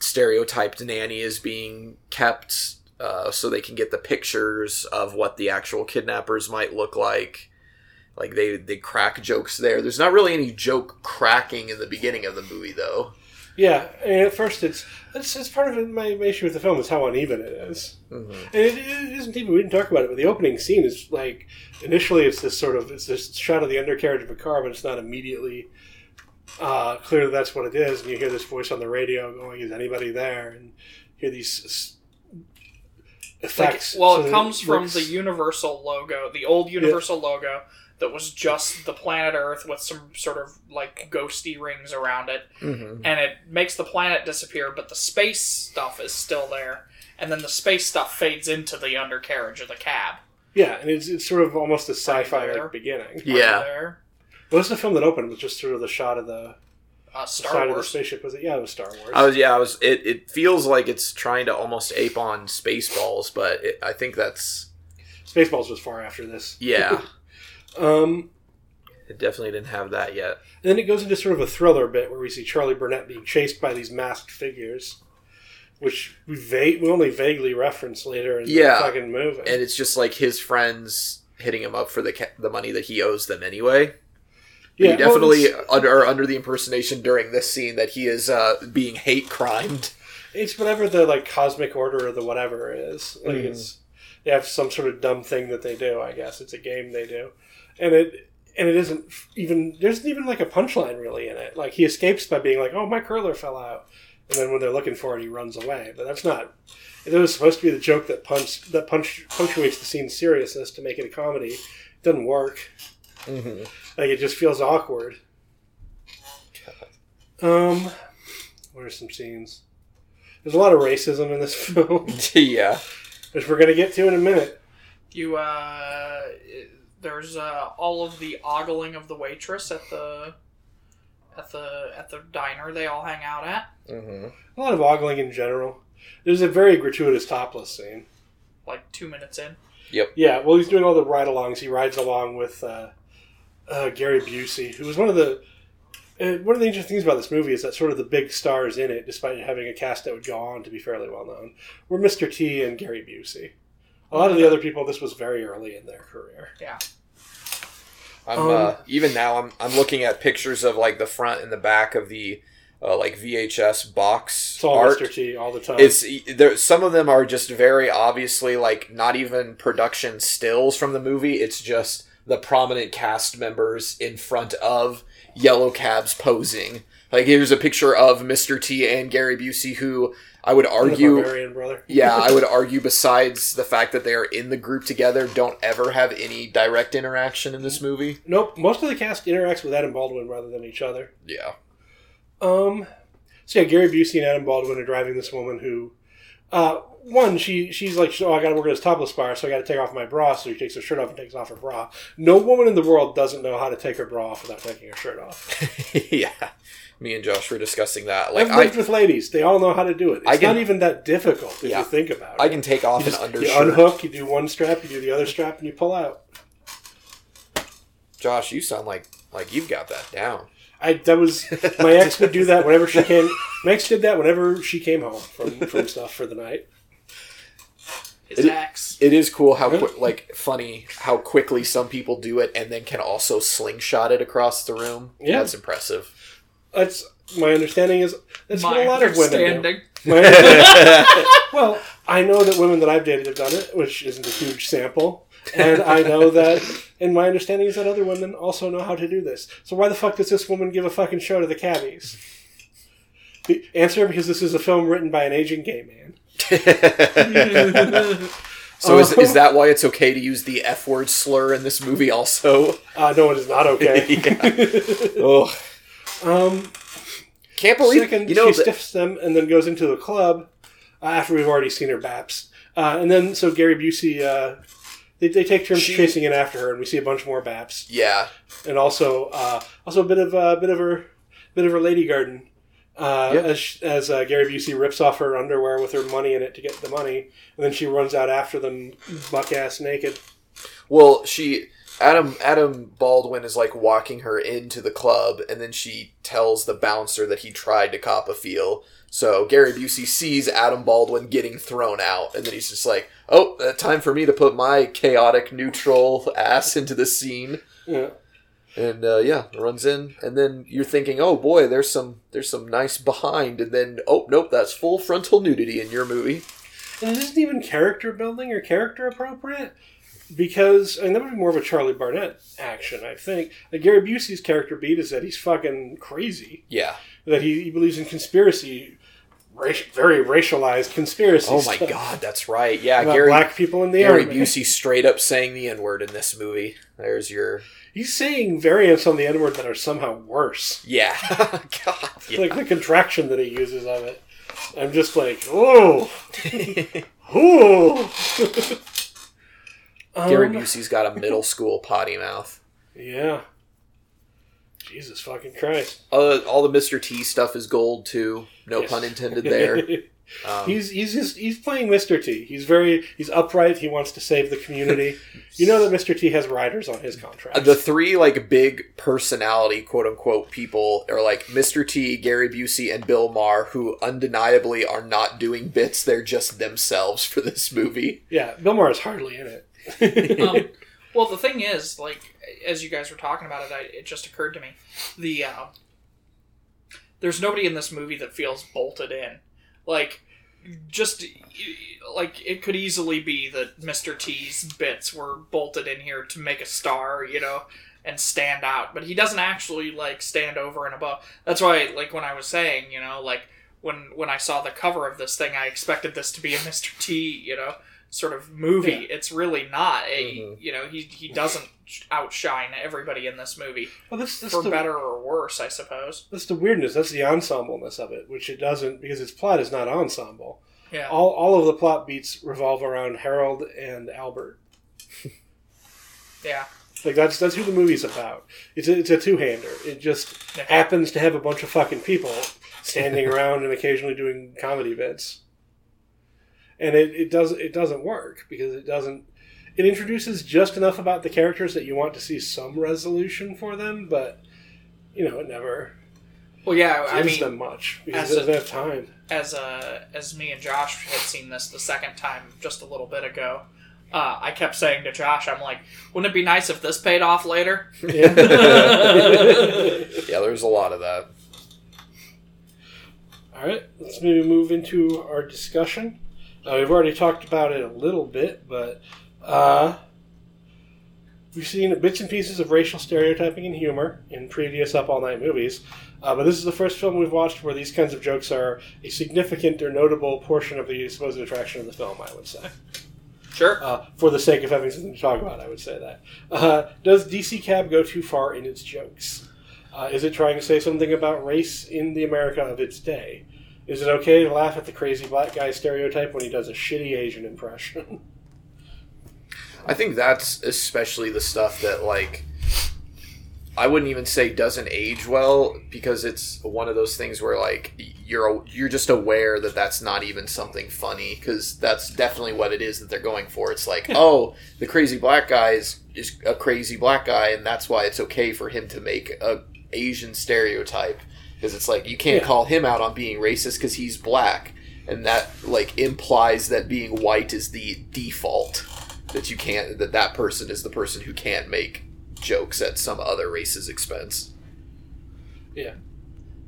stereotyped nanny is being kept uh, so they can get the pictures of what the actual kidnappers might look like. Like they they crack jokes there. There's not really any joke cracking in the beginning of the movie though. Yeah, and at first it's it's, it's part of my, my issue with the film is how uneven it is. Mm-hmm. And it, it isn't even we didn't talk about it, but the opening scene is like initially it's this sort of it's this shot of the undercarriage of a car, but it's not immediately uh, clear that that's what it is. And you hear this voice on the radio going, "Is anybody there?" And you hear these s- like, effects. well, So it comes from looks- the Universal logo, the old Universal logo that was just the planet Earth with some sort of like ghosty rings around it. Mm-hmm. and it makes the planet disappear, but the space stuff is still there. And then the space stuff fades into the undercarriage of the cab. yeah, and it's, it's sort of almost a sci-fi like beginning. Yeah. There. What was the film that opened with just sort of the shot of the Uh, Star side of the Wars. spaceship? Was it? Yeah, it was Star Wars. I was yeah. I was. It, it feels like it's trying to almost ape on Spaceballs, but it, I think that's Spaceballs was far after this. yeah. Um, it definitely didn't have that yet. And then it goes into sort of a thriller bit where we see Charlie Barnett being chased by these masked figures, which we we only vaguely reference later in Yeah. the fucking movie. and it's just like his friends hitting him up for the ca- the money that he owes them anyway. yeah, you definitely well, under are under the impersonation during this scene that he is uh, being hate crimed. it's, whatever the like cosmic order or the whatever is. Like Mhm. it's they have some sort of dumb thing that they do. I guess it's a game they do, and it and it isn't even there's not even like a punchline really in it. Like he escapes by being like, "Oh, my curler fell out," and then when they're looking for it, he runs away. But that's not. It was supposed to be the joke that punch that punch punctuates the scene's seriousness to make it a comedy. It doesn't work. Mm-hmm. Like it just feels awkward. Um, what are some scenes? There's a lot of racism in this film, yeah, which we're gonna get to in a minute. You, uh. There's uh, all of the ogling of the waitress at the. At the at the diner they all hang out at, mm-hmm. A lot of ogling in general. There's a very gratuitous topless scene. like two minutes in. Yep. Yeah, well, he's doing all the ride-alongs. He rides along with uh, uh, Gary Busey, who was one of the. Uh, one of the interesting things about this movie is that sort of the big stars in it, despite having a cast that would go on to be fairly well known, were Mr. T and Gary Busey. A lot of the other people, this was very early in their career. Yeah, I'm Um, uh, even now. I'm I'm looking at pictures of like the front and the back of the uh, like VHS box It's all art. Mr. T all the time. It's there. Some of them are just very obviously like not even production stills from the movie. It's just the prominent cast members in front of yellow cabs posing. Like here's a picture of Mr. T and Gary Busey, who I would the argue Barbarian brother. yeah, I would argue besides the fact that they are in the group together, don't ever have any direct interaction in this movie. Nope. Most of the cast interacts with Adam Baldwin rather than each other. Yeah. Um, so yeah, Gary Busey and Adam Baldwin are driving this woman who Uh, one, she she's like, oh, I got to work at this topless bar, so I got to take off my bra. So she takes her shirt off and takes off her bra. No woman in the world doesn't know how to take her bra off without taking her shirt off. yeah. Me and Josh were discussing that. Like I've lived I, with ladies; they all know how to do it. It's can- not even that difficult if Yeah. you think about it. I can take off you, an just, undershirt. you unhook, you do one strap, you do the other strap, and you pull out. Josh, you sound like like you've got that down. I that was my ex would do that whenever she came. My ex did that whenever she came home from from stuff for the night. His It- ex. It is cool how Yeah. like funny how quickly some people do it and then can also slingshot it across the room. Yeah. That's impressive. That's my understanding is that's My what a lot of women do. understanding. Well, I know that women that I've dated have done it, which isn't a huge sample, and I know that. And my understanding is that other women also know how to do this. So why the fuck does this woman give a fucking show to the cabbies? The answer because this is a film written by an aging gay man. So is, is that why it's okay to use the F word slur in this movie also? Uh, no, it is not okay. Oh, um, can't believe second, you know she stiffs them and then goes into the club uh, after we've already seen her baps. Uh, and then so Gary Busey, uh, they, they take turns She- chasing in after her, and we see a bunch more baps. Yeah, and also uh, also a bit of a bit of her bit of her lady garden uh, Yeah. as sh- as uh, Gary Busey rips off her underwear with her money in it to get the money, and then she runs out after them buck ass naked. Well, she Adam Adam Baldwin is like walking her into the club, and then she tells the bouncer that he tried to cop a feel. So Gary Busey sees Adam Baldwin getting thrown out, and then he's just like, "Oh, uh, time for me to put my chaotic neutral ass into the scene." Yeah. And uh, yeah, runs in, and then you're thinking, "Oh boy, there's some there's some nice behind," and then oh nope, that's full frontal nudity in your movie. And it isn't even character building or character appropriate because I mean that would be more of a Charlie Barnett action, I think. Like Gary Busey's character beat is that he's fucking crazy, Yeah. that he, he believes in conspiracy, raci- very racialized conspiracy. Oh my stuff god, that's right. Yeah, Gary black people in the Gary army. Busey straight up saying the N word in this movie. There's your He's saying variants on the N word that are somehow worse. yeah. God. Yeah. Like the contraction that he uses of it. I'm just like, oh, oh. Gary Um, Busey's got a middle school potty mouth. Yeah. Jesus fucking Christ. Uh, all the Mr. T stuff is gold too. No Yes. pun intended there. Um, he's he's just he's playing Mr. T. He's very he's upright. He wants to save the community. you know that Mr. T has riders on his contract. the three like big personality quote unquote people are like Mr. T, Gary Busey, and Bill Maher, who undeniably are not doing bits. They're just themselves for this movie. yeah, Bill Maher is hardly in it. um, well, the thing is, like, as you guys were talking about it, I, it just occurred to me the uh, there's nobody in this movie that feels bolted in. Like, just like it could easily be that Mr. T's bits were bolted in here to make a star, you know, and stand out, but he doesn't actually like stand over and above. That's why, like, when I was saying, you know, like when when I saw the cover of this thing, I expected this to be a Mr. T, you know, sort of movie. Yeah. It's really not. A, Mhm. You know, he he doesn't outshine everybody in this movie well, that's, that's for the, better or worse, I suppose. That's the weirdness. That's the ensembleness of it, which it doesn't because its plot is not ensemble. Yeah. All all of the plot beats revolve around Harold and Albert. Yeah. Like that's that's who the movie's about. It's a, it's a two hander. It just Yeah. happens to have a bunch of fucking people standing around and occasionally doing comedy bits. And it, it does it doesn't work because it doesn't it introduces just enough about the characters that you want to see some resolution for them, but you know, it never Well, yeah. I gives mean, them much because as it doesn't a- have time. as uh, as me and Josh had seen this the second time just a little bit ago, uh, I kept saying to Josh, "I'm like, wouldn't it be nice if this paid off later?" Yeah. Yeah, there's a lot of that. All right, let's maybe move into our discussion. Uh, we've already talked about it a little bit, but uh, we've seen bits and pieces of racial stereotyping and humor in previous Up All Night movies. Uh, but this is the first film we've watched where these kinds of jokes are a significant or notable portion of the supposed attraction of the film, I would say. Sure. Uh, for the sake of having something to talk about, I would say that. Uh, does DC Cab go too far in its jokes? Uh, is it trying to say something about race in the America of its day? Is it okay to laugh at the crazy black guy stereotype when he does a shitty Asian impression? I think that's especially the stuff that like I wouldn't even say doesn't age well because it's one of those things where like you're you're just aware that that's not even something funny because that's definitely what it is that they're going for. It's like oh the crazy black guy is, is a crazy black guy and that's why it's okay for him to make a Asian stereotype because it's like you can't Yeah. call him out on being racist because he's black and that like implies that being white is the default that you can't that that person is the person who can't make jokes at some other race's expense. Yeah,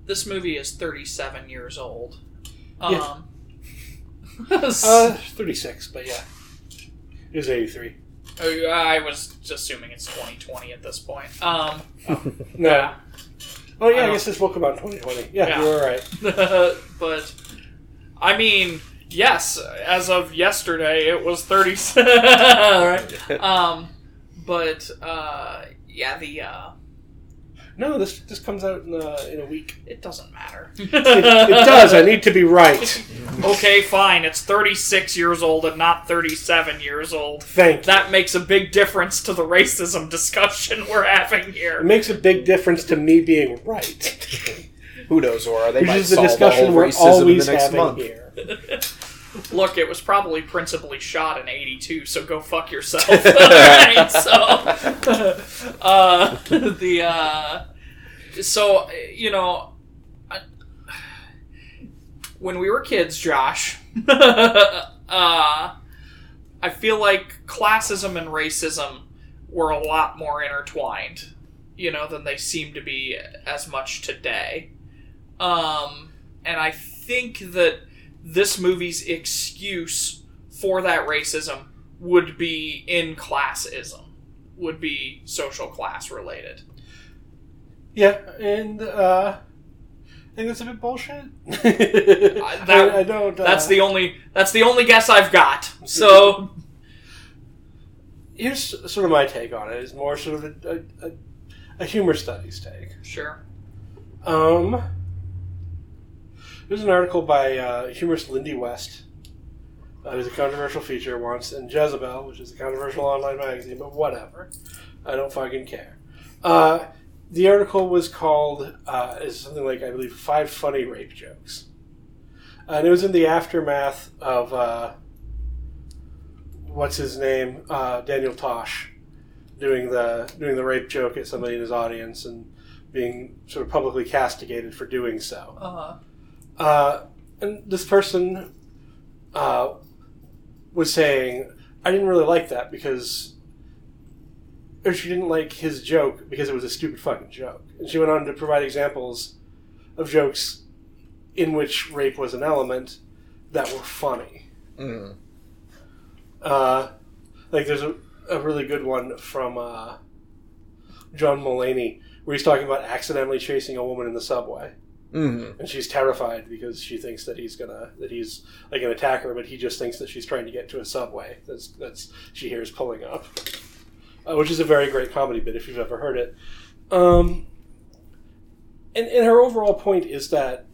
this movie is 37 years old. Yeah. Um, Uh, 36, but yeah. It was 83. I was assuming it's 2020 at this point. Um, No. yeah. Oh, yeah, I I, guess this will come out in 2020. Yeah, Yeah. you were right. but I mean, yes, as of yesterday, it was 30. right? Um, but uh, yeah, the uh, No, this this comes out in, uh, in a week. it doesn't matter. It, it does. I need to be right. okay, fine. It's 36 years old and not 37 years old. Thank you. That makes a big difference to the racism discussion we're having here. It makes a big difference to me being right, Who knows, Aura? They which might is the solve discussion all we're racism always in the next having month. here. Look, it was probably principally shot in 82, so go fuck yourself. Alright, so, uh, the, uh, so, you know, I- when we were kids, Josh, uh, I feel like classism and racism were a lot more intertwined, you know, than they seem to be as much today. Um, and I think that this movie's excuse for that racism would be in classism, would be social class related. Yeah, and uh, I think that's a bit bullshit. that- I, I don't. Uh, That's the only that's the only guess I've got. So here's sort of my take on it. Is more sort of a, a, a humor studies take. sure. Um, there's an article by uh, humorist Lindy West. Uh, who's a controversial feature once, and Jezebel, which is a controversial online magazine, but whatever. I don't fucking care. Uh, the article was called, uh, is something like, I believe, Five Funny Rape Jokes. And it was in the aftermath of, uh, what's his name? Uh, Daniel Tosh doing the, doing the rape joke at somebody in his audience and being sort of publicly castigated for doing so. Uh, Uh, and this person uh, was saying, I didn't really like that because. Or she didn't like his joke because it was a stupid fucking joke. And she went on to provide examples of jokes in which rape was an element that were funny. Mm. Uh, like there's a, a really good one from uh, John Mulaney where he's talking about accidentally chasing a woman in the subway Mm. and she's terrified because she thinks that he's gonna that he's like an attacker, but he just thinks that she's trying to get to a subway. That's that's she hears pulling up, uh, which is a very great comedy bit if you've ever heard it. Um, and and her overall point is that,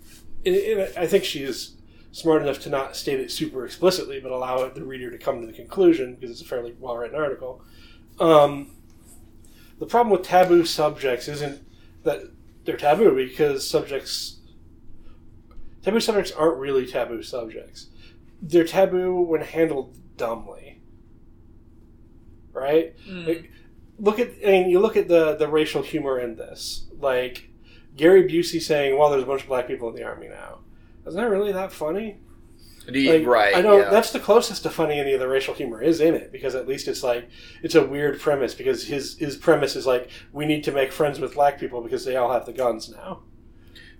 and, and I think she is smart enough to not state it super explicitly, but allow the reader to come to the conclusion because it's a fairly well written article. Um, the problem with taboo subjects isn't that they're taboo because subjects taboo subjects aren't really taboo subjects. They're taboo when handled dumbly. Right? mm, Like, look at I mean you look at the the racial humor in this. Like Gary Busey saying, Well, there's a bunch of black people in the army now. Isn't that really that funny? Like, right. I know yeah. that's the closest to funny any of the racial humor is in it because at least it's like it's a weird premise because his his premise is like we need to make friends with black people because they all have the guns now,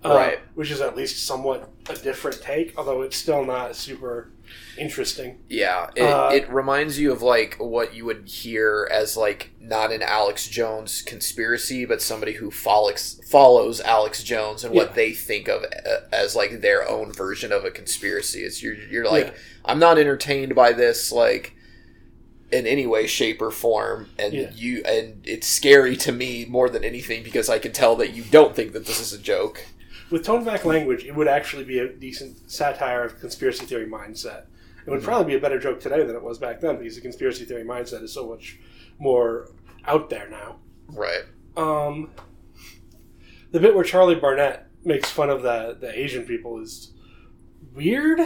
Uh, Right. Which is at least somewhat a different take, although it's still not super interesting. Yeah, it, Uh, it reminds you of like what you would hear as like not an Alex Jones conspiracy, but somebody who follows follows Alex Jones and what Yeah. they think of uh, as like their own version of a conspiracy. It's you're you're like Yeah. I'm not entertained by this like in any way, shape, or form, and Yeah. you and it's scary to me more than anything because I can tell that you don't think that this is a joke. with toned back language, it would actually be a decent satire of conspiracy theory mindset. It would probably be a better joke today than it was back then because the conspiracy theory mindset is so much more out there now. Right. Um, the bit where Charlie Barnett makes fun of the the Asian people is weird.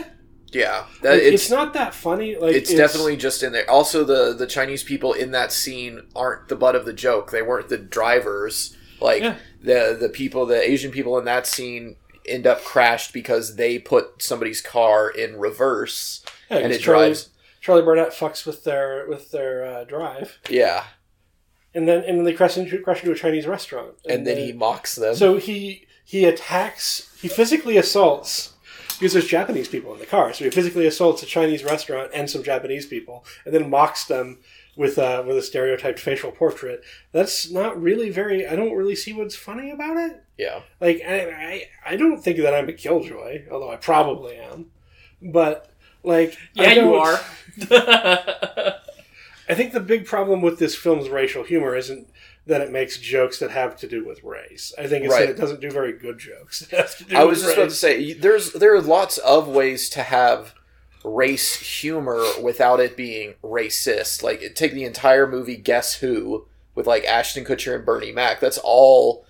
Yeah. That, Like, it's, it's not that funny. Like it's, definitely just in there. Also, the the Chinese people in that scene aren't the butt of the joke. They weren't the drivers. Like Yeah. the the people, the Asian people in that scene end up crashed because they put somebody's car in reverse and it Charlie, drives. Charlie Barnett fucks with their with their uh, drive, Yeah, and then and then they crash into crash into a Chinese restaurant, and then they- he mocks them. So he he attacks, he physically assaults because there's Japanese people in the car. So he physically assaults a Chinese restaurant and some Japanese people, and then mocks them with a with a stereotyped facial portrait. That's not really very. I don't really see what's funny about it. yeah, Like I I, I don't think that I'm a killjoy, although I probably am. But like Yeah, you are. I think the big problem with this film's racial humor isn't that it makes jokes that have to do with race. I think it's Right. that it doesn't do very good jokes. It has to do I with was just about to say there's there are lots of ways to have race humor without it being racist. Like take the entire movie Guess Who with like Ashton Kutcher and Bernie Mac. That's all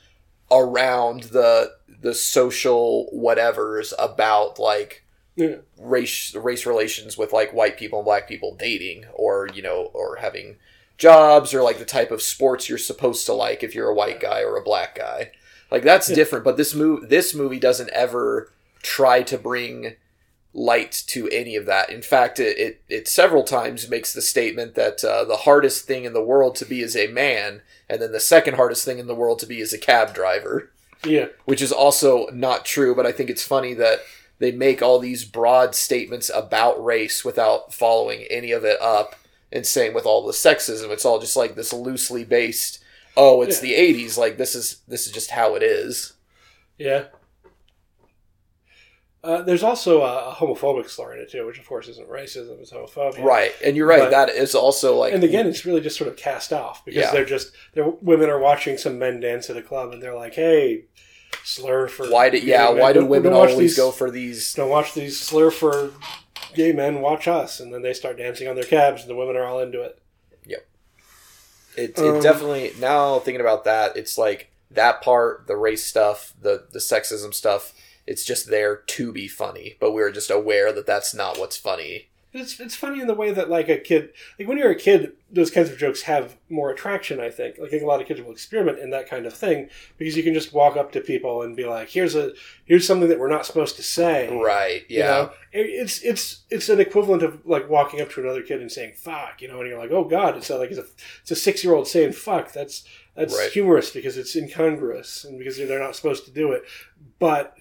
around the the social whatevers about like Yeah. race race relations with like white people and black people dating or you know or having jobs or like the type of sports you're supposed to like if you're a white guy or a black guy like that's Yeah. different but this movie this movie doesn't ever try to bring light to any of that in fact it it, it several times makes the statement that uh, the hardest thing in the world to be is a man and then the second hardest thing in the world to be is a cab driver Yeah. which is also not true, but I think it's funny that they make all these broad statements about race without following any of it up and saying with all the sexism, it's all just like this loosely based, oh, it's the 80s, like this is this is just how it is. Yeah. Uh, there's also a, a homophobic slur in it too, which of course isn't racism; it's homophobia. Right. And you're right, But- that is also like And again, it's really just sort of cast off because Yeah. they're just they're women are watching some men dance at a club, and they're like, "Hey, slur for why do yeah, why do women always these- go for these Don't watch these slur for gay men. Watch us." And then they start dancing on their cabs, and the women are all into it. Yep. It, Um, it definitely now thinking about that, it's like that part, the race stuff, the the sexism stuff. It's just there to be funny, but we're just aware that that's not what's funny. It's it's funny in the way that like a kid, like when you're a kid, those kinds of jokes have more attraction. I think. Like I think a lot of kids will experiment in that kind of thing because you can just walk up to people and be like, "Here's a here's something that we're not supposed to say." Right? You Yeah. know? It's it's it's an equivalent of like walking up to another kid and saying "fuck," you know, and you're like, "Oh God!" It's like it's a it's a six year old saying "fuck." That's that's Right. humorous because it's incongruous and because they're not supposed to do it. But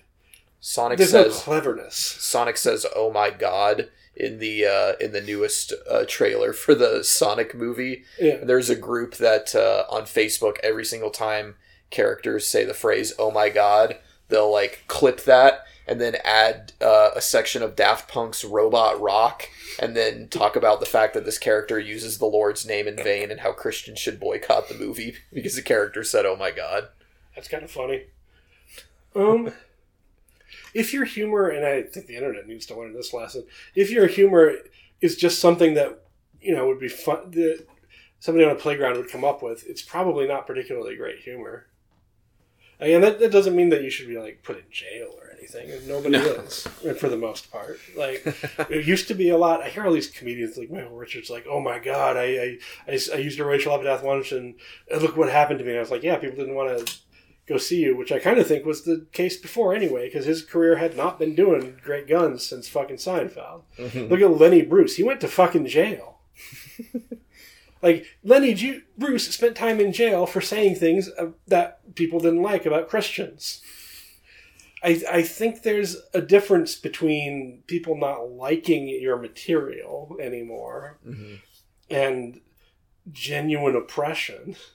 Sonic there's no says cleverness. Sonic says, "Oh my god." In the uh, in the newest uh, trailer for the Sonic movie, Yeah, there's a group that uh, on Facebook every single time characters say the phrase "Oh my god," they'll like clip that and then add uh, a section of Daft Punk's "Robot Rock" and then talk about the fact that this character uses the Lord's name in vain and how Christians should boycott the movie because the character said "Oh my god." That's kind of funny. Um, if your humor, and I think the internet needs to learn this lesson, if your humor is just something that you know would be fun, that somebody on a playground would come up with, it's probably not particularly great humor. Again, that, that doesn't mean that you should be like put in jail or anything. Nobody No. is, and for the most part. Like it used to be a lot. I hear all these comedians like Michael Richards, like, "Oh my god, I I, I, I used a racial epithet once, and look what happened to me." And I was like, "Yeah, people didn't want to go see you," which I kind of think was the case before anyway, because his career had not been doing great guns since fucking Seinfeld. Look at Lenny Bruce; he went to fucking jail. like Lenny Ju- Bruce spent time in jail for saying things uh, that people didn't like about Christians. I, I think there's a difference between people not liking your material anymore Mhm. and genuine oppression.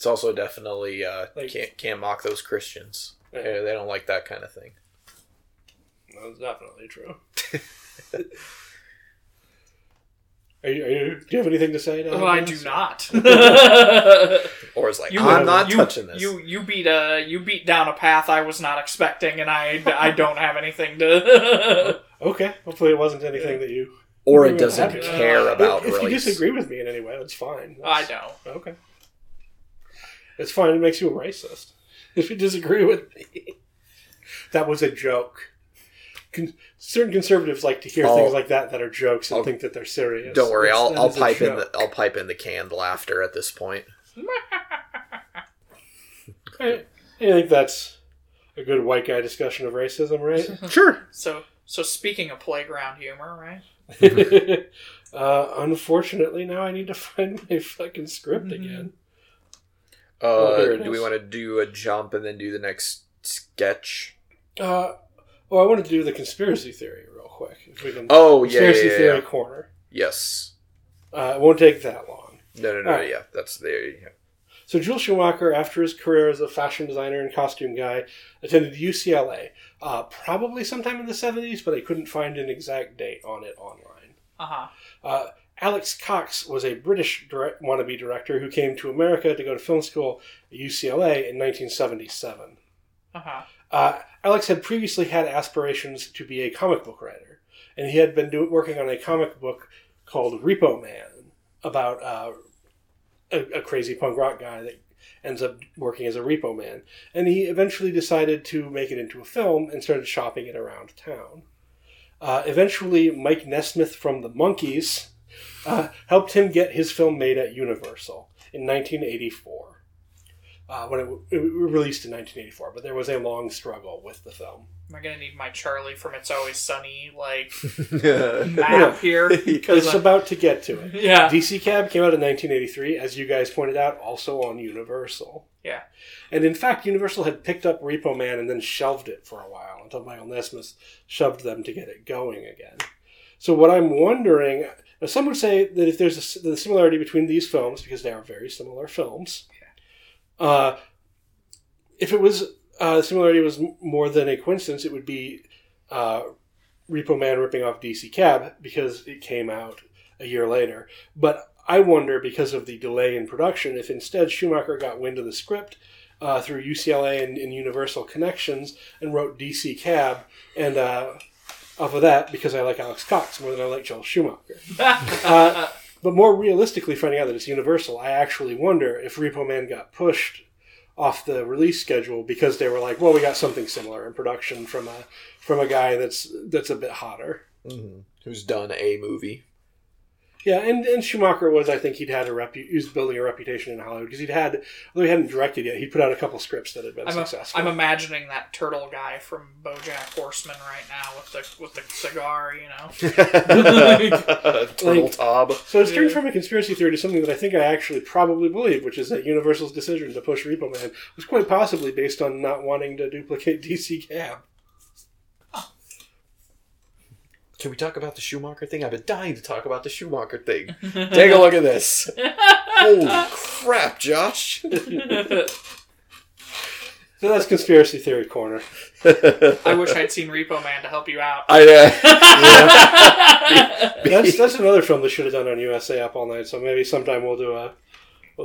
It's also definitely uh, Like- can't can't mock those Christians. Yeah. Yeah, they don't like that kind of thing. That's definitely true. are you, are you, do you have anything to say? Now, Well, I do not. or is like, You, I'm not you, touching this. You you beat uh you beat down a path I was not expecting, and I I don't have anything to. Okay, hopefully it wasn't anything that you. or it doesn't care about if you disagree with me in any way, that's fine. I That's- know. Okay. It's fine. It makes you a racist. If you disagree with me, that was a joke. Con- certain conservatives like to hear I'll- things like that that are jokes and I'll- think that they're serious. Don't worry, I'll I'll pipe in the I'll pipe in the canned laughter at this point. I, I think that's a good white guy discussion of racism, right? Sure. So so speaking of playground humor, right? uh, unfortunately, now I need to find my fucking script Mhm. again. Uh, Oh, here it do we want to do a jump and then do the next sketch? Uh, well, I wanted to do the conspiracy theory real quick. If we can, Oh yeah, yeah, conspiracy yeah, theory yeah. corner. Yes. Uh, it won't take that long. No, no, no. Alright. Yeah, that's there. Yeah. So Joel Schumacher, after his career as a fashion designer and costume guy, attended UCLA, uh, probably sometime in the 70s, but I couldn't find an exact date on it online. Uh huh. Uh, Alex Cox was a British direct, wannabe director who came to America to go to film school at UCLA in 1977. Uh huh. Uh, Alex had previously had aspirations to be a comic book writer, and he had been do- working on a comic book called Repo Man about uh, a, a crazy punk rock guy that ends up working as a repo man. And he eventually decided to make it into a film and started shopping it around town. Uh, eventually, Mike Nesmith from the Monkees uh, helped him get his film made at Universal in 1984 uh, when it, w- it was released in 1984. But there was a long struggle with the film. Am I gonna need my Charlie from It's Always Sunny like map here? Because It's about to get to it. yeah, DC Cab came out in 1983, as you guys pointed out, also on Universal. Yeah. And in fact, Universal had picked up Repo Man and then shelved it for a while until Michael Nesmith shoved them to get it going again. So what I'm wondering, now some would say that if there's a, the similarity between these films, because they are very similar films, uh, if it was uh, the similarity was more than a coincidence, it would be uh, Repo Man ripping off DC Cab because it came out a year later. But I wonder, because of the delay in production, if instead Schumacher got wind of the script uh, through UCLA and, and Universal connections and wrote DC Cab, and uh, off of that, because I like Alex Cox more than I like Joel Schumacher. Uh, but more realistically, finding out that it's Universal, I actually wonder if Repo Man got pushed off the release schedule because they were like, "Well, we got something similar in production from a from a guy that's that's a bit hotter." Mhm. Who's done a movie? Yeah, and, and Schumacher was, I think, he'd had a repu- he was building a reputation in Hollywood because he'd had, although he hadn't directed yet, he'd put out a couple scripts that had been I'm, successful. I'm imagining that turtle guy from BoJack Horseman right now with the with the cigar, you know. Turtle Like- Tob. so it's turned Yeah. from a conspiracy theory to something that I think I actually probably believe, which is that Universal's decision to push Repo Man was quite possibly based on not wanting to duplicate DC Cab. Can we talk about the Schumacher thing? I've been dying to talk about the Schumacher thing. Take a look at this. Holy crap, Josh. So that's conspiracy theory corner. I wish I'd seen Repo Man to help you out. I, uh, That's that's another film that should have done on USA Up All Night. So maybe sometime we'll do a we'll do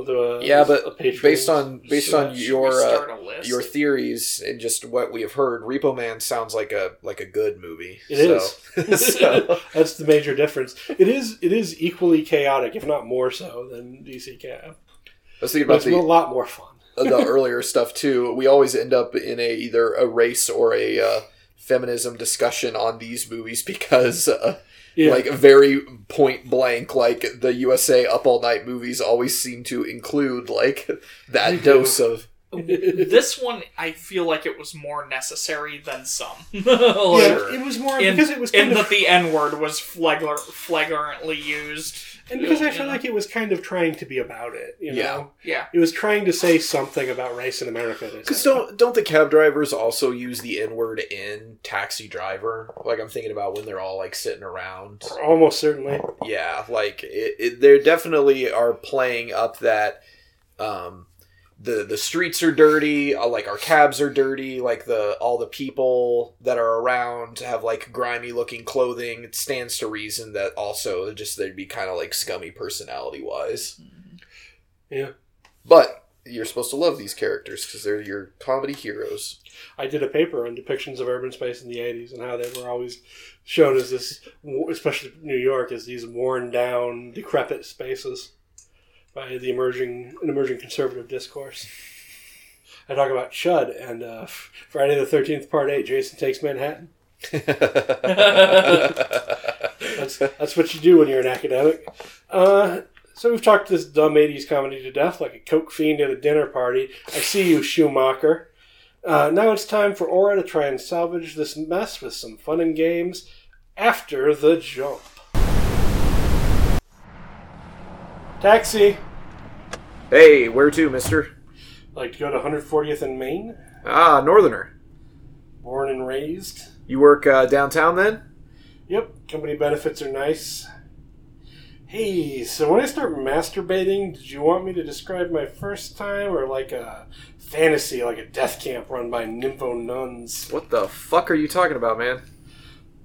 a yeah, but a based on based on your uh, start a list? your theories and just what we have heard, Repo Man sounds like a like a good movie. It so, is. so, That's the major difference. It is it is equally chaotic, if not more so, than DC Cab. I was thinking about it's a the lot more fun. the earlier stuff too. We always end up in a either a race or a uh, feminism discussion on these movies because uh, Yeah. like very point blank like the USA Up All Night movies always seem to include like that dose of this one, I feel like it was more necessary than some. yeah, it was more in, because it was in kind of that the N word was flagler, flagrantly used. and because I feel know? like it was kind of trying to be about it. You know, Yeah. Yeah. it was trying to say something about race in America. Because don't don't the cab drivers also use the N word in Taxi Driver? Like I'm thinking about when they're all like sitting around. almost certainly. Yeah, like it, it, they definitely are playing up that um, the the streets are dirty. uh, Like our cabs are dirty. Like the all the people that are around have like grimy looking clothing. It stands to reason that also just they'd be kind of like scummy personality wise. Yeah. But you're supposed to love these characters because they're your comedy heroes. I did a paper on depictions of urban space in the 80s and how they were always shown as this, especially New York, as these worn down, decrepit spaces by the emerging an emerging conservative discourse. I talk about Chud and uh, Friday the 13th, Part 8, Jason Takes Manhattan. That's, that's what you do when you're an academic. Uh, so we've talked this dumb 80s comedy to death like a coke fiend at a dinner party. I see you, Schumacher. Uh, now it's time for Aura to try and salvage this mess with some fun and games after the jump. Taxi! Hey, where to, mister? Like to go to 140th and Main? Ah, Northerner. Born and raised? You work uh, downtown then? Yep, company benefits are nice. Hey, so when I start masturbating, did you want me to describe my first time or like a fantasy, like a death camp run by nympho nuns? What the fuck are you talking about, man?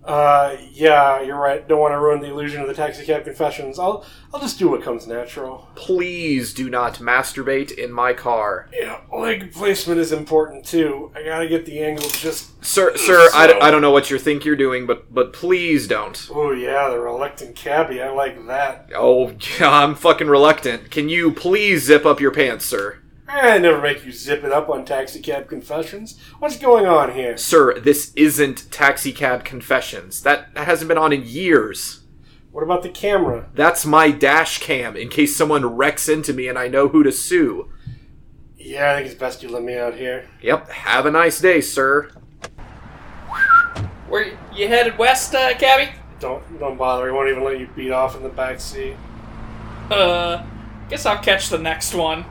Uh, yeah, you're right. Don't want to ruin the illusion of the taxi cab confessions. I'll, I'll just do what comes natural. Please do not masturbate in my car. Yeah, leg placement is important too. I gotta get the angle just. Sir, sir, I, I don't know what you think you're doing, but but please don't. Oh yeah, the reluctant cabbie. I like that. Oh, yeah, I'm fucking reluctant. Can you please zip up your pants, sir? I never make you zip it up on taxi cab confessions. What's going on here? Sir, this isn't Taxi Cab Confessions. That, that hasn't been on in years. What about the camera? That's my dash cam in case someone wrecks into me and I know who to sue. Yeah, I think it's best you let me out here. Yep, have a nice day, sir. Where you headed west, uh, Cabby? Don't don't bother. He won't even let you beat off in the back seat. Uh, guess I'll catch the next one.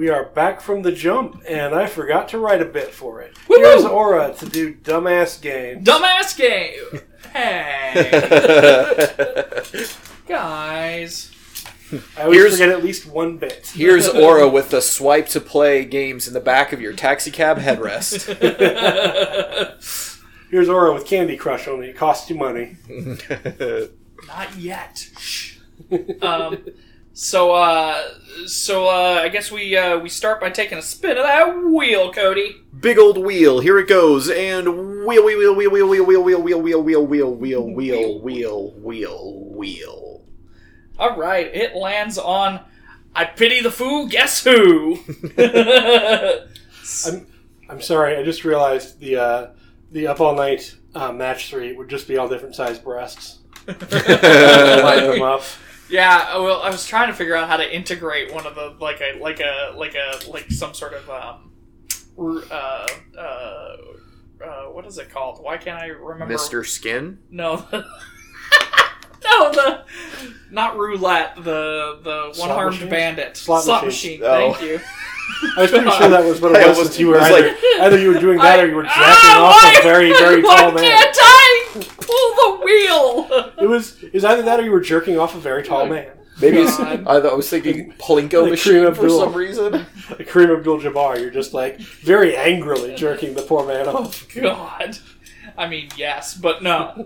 We are back from the jump, and I forgot to write a bit for it. Woo-hoo! Here's Aura to do dumbass game. Dumbass game. Hey, guys. I always Here's- forget at least one bit. Here's Aura with the swipe to play games in the back of your taxi cab headrest. Here's Aura with Candy Crush, only it costs you money. Not yet. Shh. um, so, uh, so uh, I guess we uh, we start by taking a spin of that wheel, Cody. Big old wheel, here it goes, and wheel, wheel, wheel, wheel, wheel, wheel, wheel, wheel, wheel, wheel, wheel, wheel, wheel, wheel, wheel, wheel. All right, it lands on. I pity the fool. Guess who? I'm I'm sorry. I just realized the uh, the up all night uh, match three would just be all different sized breasts. Line them up. Yeah, well, I was trying to figure out how to integrate one of the like a like a like a like some sort of um, uh, uh, uh, what is it called? Why can't I remember? Mr. Skin? No. the- no, the not roulette. The the one armed machines? bandit Slot machine. machines. Oh. Thank you. I was pretty sure that was what it I was. you were either, like- either you were doing that or you were jacking Ah, off why- a very very why tall man. can't I pull the wheel? It was it was either that or you were jerking off a very tall man. Maybe it's, I, I was thinking Plinko Like machine Kareem for Abdul. some reason. Like Kareem Abdul-Jabbar, you're just like very angrily jerking the poor man off. Oh, God. I mean, yes, but no.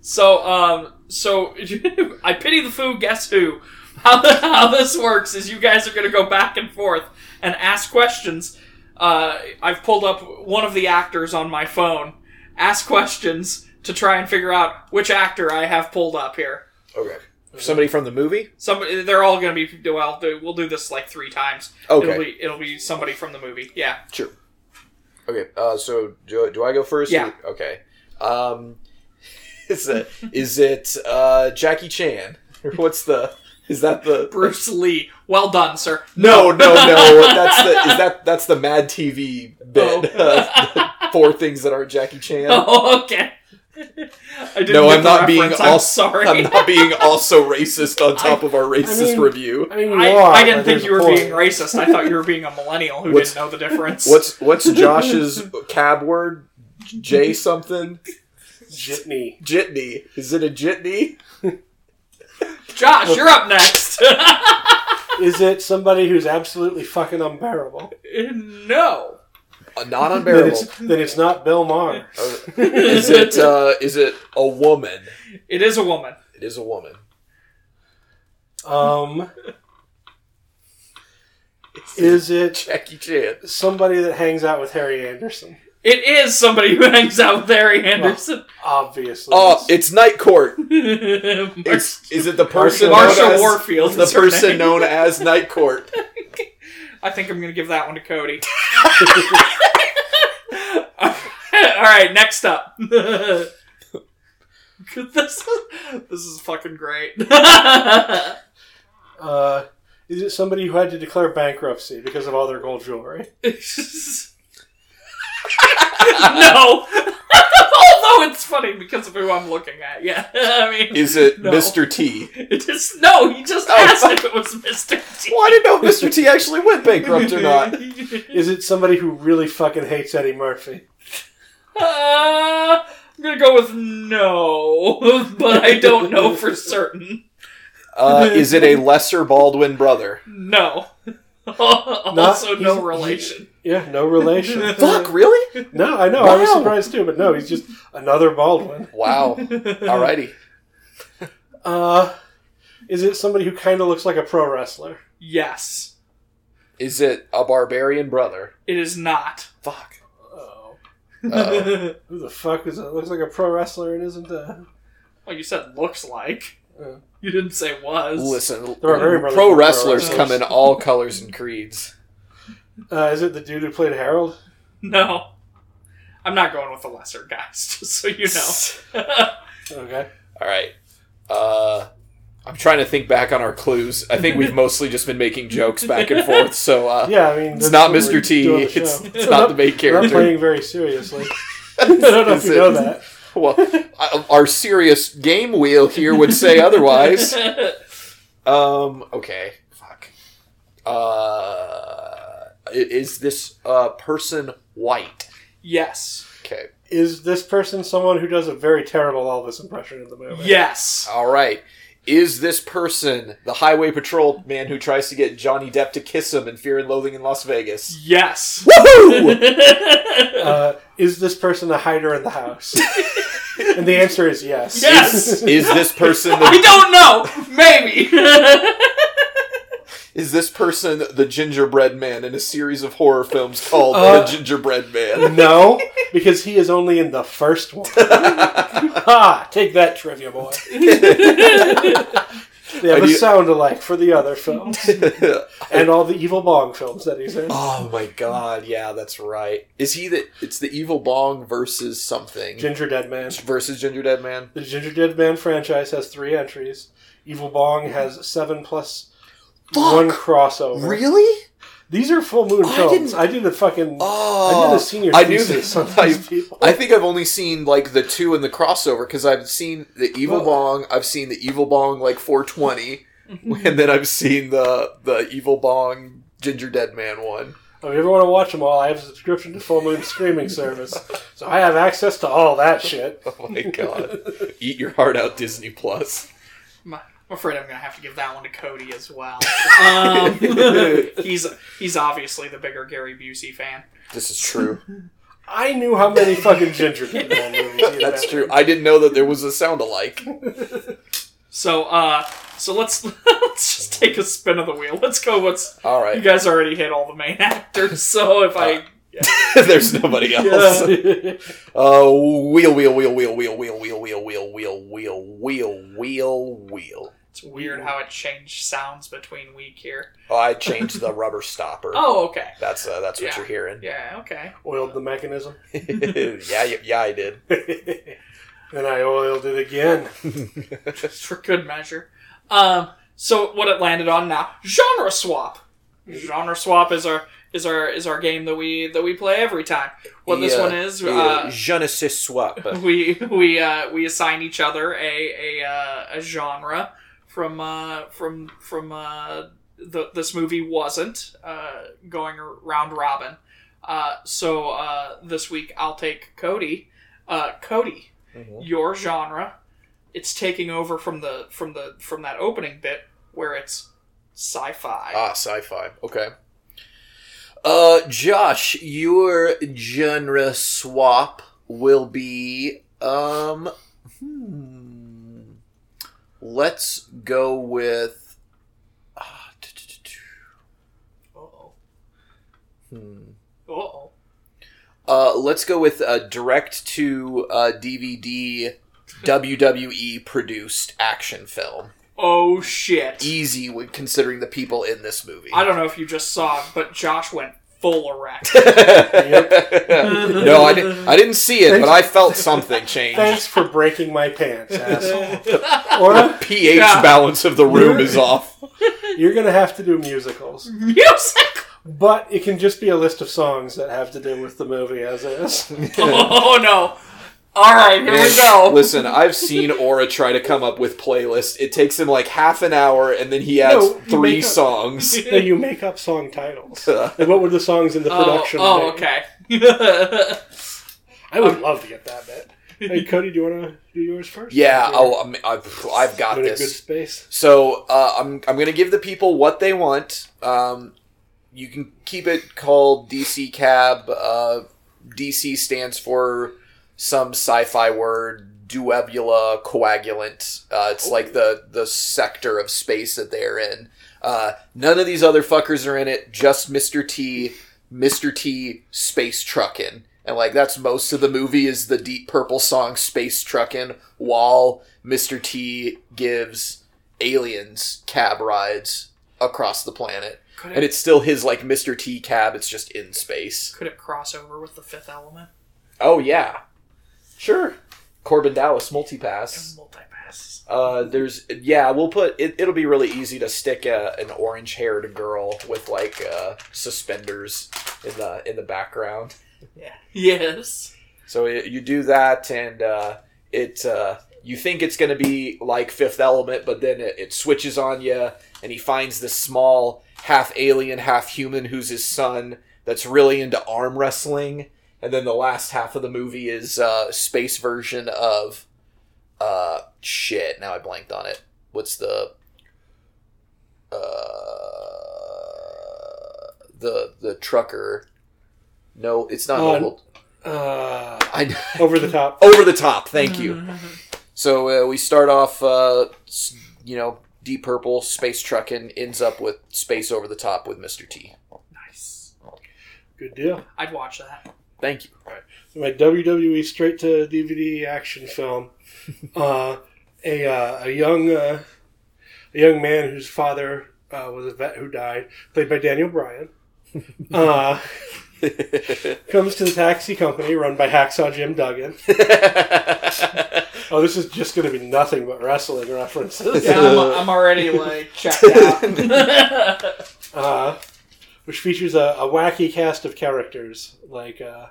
So, um, so I pity the fool. Guess who? How how this works is you guys are going to go back and forth and ask questions. Uh, I've pulled up one of the actors on my phone. Ask questions to try and figure out which actor I have pulled up here. Okay. Somebody from the movie? Somebody, they're all going to be well. We'll do this like three times. Okay. It'll be it'll be somebody from the movie. Yeah. Sure. Okay, uh, so do, do I go first? Yeah. Okay. Um, is it is it uh, Jackie Chan? Or What's the is that the Bruce Lee. Well done, sir. No, no, no. That's the is that that's the Mad TV bit. Oh. Uh, four things that aren't Jackie Chan. Oh, okay. I didn't no, I'm not being reference. I'm also sorry. I'm not being also racist on top of our racist mean- review. I mean, you I, are, I didn't think you were point. being racist. I thought you were being a millennial who What's- didn't know the difference. What's what's Josh's cab word? J something? Jitney. Jitney. Is it a jitney? Josh? You're up next. Is it somebody who's absolutely fucking unbearable? no. Uh, not Then unbearable. it's, then it's not Bill Maher. Is it uh, is it a woman? It is a woman. It is a woman. Um, Is it Jackie Chan. somebody that hangs out with Harry Anderson? It is somebody who hangs out with Harry Anderson. Obviously. Oh, it's Night Court. It's, is it the person Marsha known as, Warfield The person name. known as Night Court. I think I'm going to give that one to Cody. All right, next up. this, this is fucking great. Uh, is it somebody who had to declare bankruptcy because of all their gold jewelry? No. Although it's funny because of who I'm looking at. Yeah. I mean, Is it No. Mr. T? it is no. He just Oh, asked fuck. if it was Mr. T. Well, I didn't know if Mr. T actually went bankrupt or not. Is it somebody who really fucking hates Eddie Murphy? Uh, I'm gonna go with no, but I don't know for certain. Uh, is it a lesser Baldwin brother? No. also, no he's- relation. Yeah, no relation. Fuck, really? no, I know. I was surprised too, but no, he's just another Baldwin. Wow. Alrighty. Uh, is it somebody who kind of looks like a pro wrestler? Yes, Is it a barbarian brother? it is not. Fuck. Oh, Uh-oh. who the fuck is it? Looks like a pro wrestler and isn't uh well, you said looks like. Yeah. You didn't say was. Listen, The Barbarian Brothers pro pro wrestlers wrestlers. come in all colors and creeds. Uh, is it the dude who played Harold? No. I'm not going with the lesser guys, just so you know. Okay. All right. Uh, I'm trying to think back on our clues. I think we've mostly just been making jokes back and forth. So uh, Yeah, I mean, it's that's not what we're Mr. T. doing the It's, show. it's not the main We're not character. playing very seriously. I don't know if you know that. Well, our serious game wheel here would say otherwise. Um. Okay. Fuck. Uh. Is this uh person white? yes. Okay. Is this person someone who does a very terrible Elvis impression in the movie? Yes. All right. Is this person the highway patrol man who tries to get Johnny Depp to kiss him in Fear and Loathing in Las Vegas? Yes. Woohoo! Uh, is this person a hider in the house? and the answer is yes. Yes. Is this person I don't know. Maybe. is this person the gingerbread man in a series of horror films called Uh, The Gingerbread Man? no, because he is only in the first one. ha! Take that, trivia boy. They have I a sound alike for the other films and all the Evil Bong films that he's in. oh my god, yeah, that's right. Is he the it's the evil bong versus something? Ginger Dead Man. versus Ginger Dead Man? The Ginger Dead Man franchise has three entries. Evil Bong has seven plus Fuck! one crossover. Really? These are full moon I films. didn't- I did a fucking. Oh, I did a senior I knew thesis that- on these people. I think I've only seen like the two in the crossover because I've seen the Evil Well- Bong, I've seen the Evil Bong like 420, and then I've seen the the Evil Bong Ginger Dead Man one. If you ever want to watch them all, I have a subscription to Full Moon streaming service, so I have access to all that shit. Oh my god! Eat your heart out, Disney Plus. I'm afraid I'm gonna have to give that one to Cody as well. Um, he's he's obviously the bigger Gary Busey fan. This is true. I knew how many fucking Ginger Dead Man movies. he had That's been true. I didn't know that there was a sound alike. So uh, so let's let's just take a spin of the wheel. Let's go. What's All you guys already hit all the main actors. So if I There's nobody else. Uh, wheel, wheel, wheel, wheel, wheel, wheel, wheel, wheel, wheel, wheel, wheel, wheel, wheel, wheel. It's weird how it changed sounds between week here. Oh, I changed the rubber stopper. Oh, okay. That's uh, that's what Yeah. you're hearing. Yeah. Okay. Oiled the mechanism, yeah, yeah, yeah, I did. and I oiled it again. Just for good measure. Um. So what it landed on now? Genre swap. Genre swap is our is our is our game that we that we play every time. What this Yeah, one is, yeah, uh, je ne sais swap. we we uh, we assign each other a a, uh, a genre from uh, from from uh, the, this movie wasn't uh, going round robin. Uh, so uh, this week I'll take Cody. Uh, Cody, Mhm. your genre. It's taking over from the from the from that opening bit where it's sci-fi. Ah, sci-fi. Okay. Uh, Josh, your genre swap will be um. Hmm, let's go with. oh. Uh, let's go with a direct to uh, DVD WWE produced action film. Oh shit. Easy when considering the people in this movie. I don't know if you just saw it, but Josh went full erect. no, I didn't. I didn't see it, but I felt something change. Thanks for breaking my pants, asshole. Or the pH Yeah. balance of the room is off. you're gonna have to do musicals, Music. but it can just be a list of songs that have to do with the movie as is. Oh no. All right, here we go. Listen, I've seen Aura try to come up with playlists. It takes him like half an hour, and then he adds No, you three make up- songs. no, you make up song titles. Like, what were the songs in the Oh, production? oh, bit? okay. I would love to get that bit. Hey, Cody, do you want to do yours first? Yeah, Or- oh, I'm, I've, I've got I'm in a good this. space. So uh, I'm I'm gonna give the people what they want. Um, you can keep it called DC Cab. Uh, DC stands for some sci-fi word, duebula coagulant. Uh, it's like the the sector of space that they're in. Uh, none of these other fuckers are in it. Just Mr. T, Mr. T, space truckin'. And like that's most of the movie is the Deep Purple song "Space Truckin'," while Mr. T gives aliens cab rides across the planet. Could And it's still his like Mr. T cab, it's just in space. could it cross over with the fifth element? Oh yeah. Sure. Korben Dallas multipass. Multipass. Uh there's yeah, we'll put it it'll be really easy to stick a, an orange haired girl with like uh suspenders in the in the background. Yeah. Yes. So y- you do that, and uh, it uh, you think it's going to be like Fifth Element, but then it, it switches on you, and he finds this small half alien, half human who's his son that's really into arm wrestling. And then the last half of the movie is uh, space version of uh, shit. Now I blanked on it. What's the uh, the the trucker? No, it's not. Uh, Noble- Uh, I over the top. over the top. Thank you. So uh, we start off, uh, you know, Deep Purple space trucking ends up with space over the top with Mr. T. Nice. Good deal. I'd watch that. Thank you. my WWE straight to DVD action film. Uh, a uh, a young uh, a young man whose father uh, was a vet who died, played by Daniel Bryan, uh, comes to the taxi company run by Hacksaw Jim Duggan. Oh, this is just going to be nothing but wrestling references. Yeah, I'm, I'm already like checked out. Which features a, a wacky cast of characters like uh,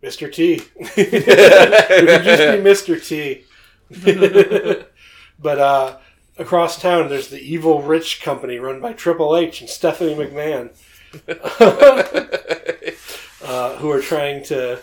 Mr. T. it could just be Mr. T. but uh, across town, there's the evil rich company run by Triple H and Stephanie McMahon, uh, who are trying to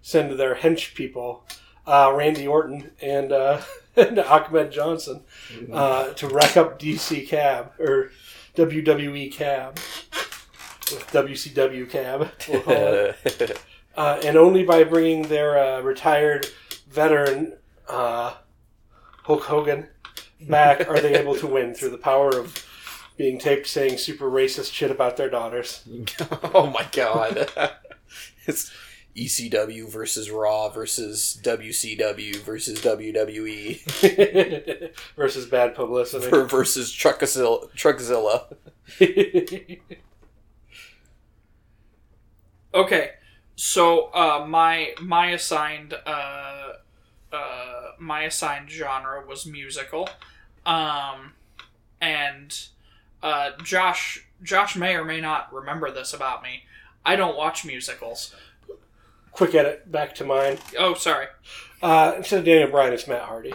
send their hench people, uh, Randy Orton and, uh, and Ahmed Johnson, uh, to wreck up DC Cab or WWE Cab with WCW Cab. we'll call it. uh, and only by bringing their uh, retired veteran uh, Hulk Hogan back are they able to win through the power of being taped saying super racist shit about their daughters. oh my god. it's ECW versus Raw versus WCW versus WWE versus bad publicity. ver- versus Truckzilla. Truckzilla. Okay, so uh, my my assigned uh, uh, my assigned genre was musical, um, and uh, Josh Josh may or may not remember this about me. I don't watch musicals. Quick edit back to mine. Oh, sorry. Uh, instead of Daniel Bryan, it's Matt Hardy.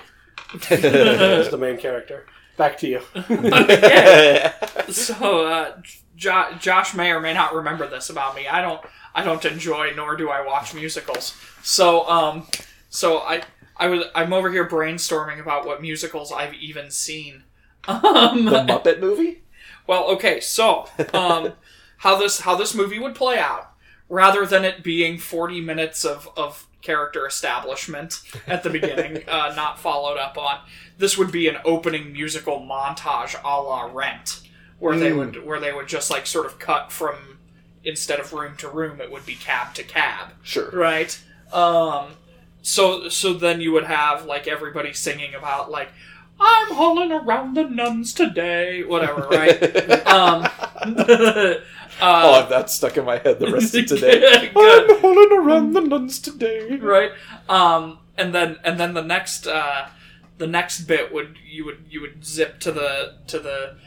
That's the main character. Back to you. So uh, jo- Josh may or may not remember this about me. I don't I don't enjoy nor do I watch musicals. So um so I I was I'm over here brainstorming about what musicals I've even seen. Um, the Muppet movie? well, okay, so um, how this how this movie would play out, rather than it being forty minutes of of character establishment at the beginning, uh, not followed up on, this would be an opening musical montage a la Rent, where they would where they would just like sort of cut from instead of room to room, it would be cab to cab Sure. right? Um, so so then you would have like everybody singing about like I'm hauling around the nuns today, whatever, right? um, I'll uh, have that stuck in my head the rest of today. I'm hauling around the nuns today. right? Um, and then and then the next uh, the next bit would you would you would zip to the to the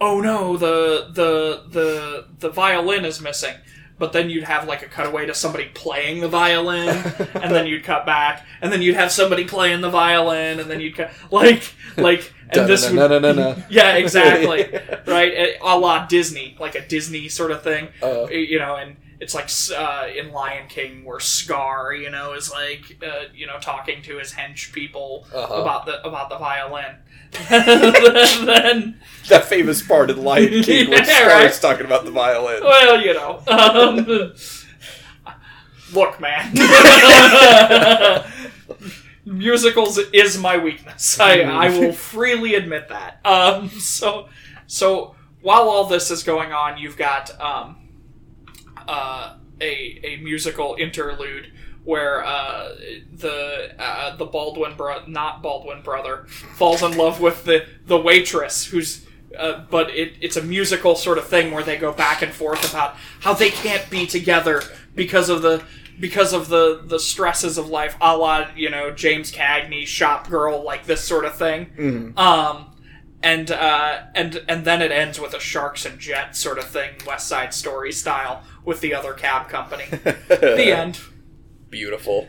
oh no the the the the violin is missing. But then you'd have like a cutaway to somebody playing the violin, and then you'd cut back, and then you'd have somebody playing the violin, and then you'd cut like like and this would, yeah exactly. Right? A a la Disney like a Disney sort of thing Uh, you know, and it's like uh, in Lion King where Scar, you know, is like uh, you know talking to his hench people Uh-huh. about the about the violin. then, that famous part in Lion King where Yeah, Scar right. is talking about the violin. well, you know, um, look, man. Musicals is my weakness. I, I will freely admit that. Um, so so while all this is going on, you've got um, uh, a a musical interlude where uh, the uh, the Baldwin bro- not Baldwin brother falls in love with the the waitress who's uh, but it, it's a musical sort of thing where they go back and forth about how they can't be together because of the because of the the stresses of life, a la you know James Cagney, Shop Girl, like this sort of thing. Um, and uh, and and then it ends with a sharks and jets sort of thing, West Side Story style, with the other cab company. the end. Beautiful.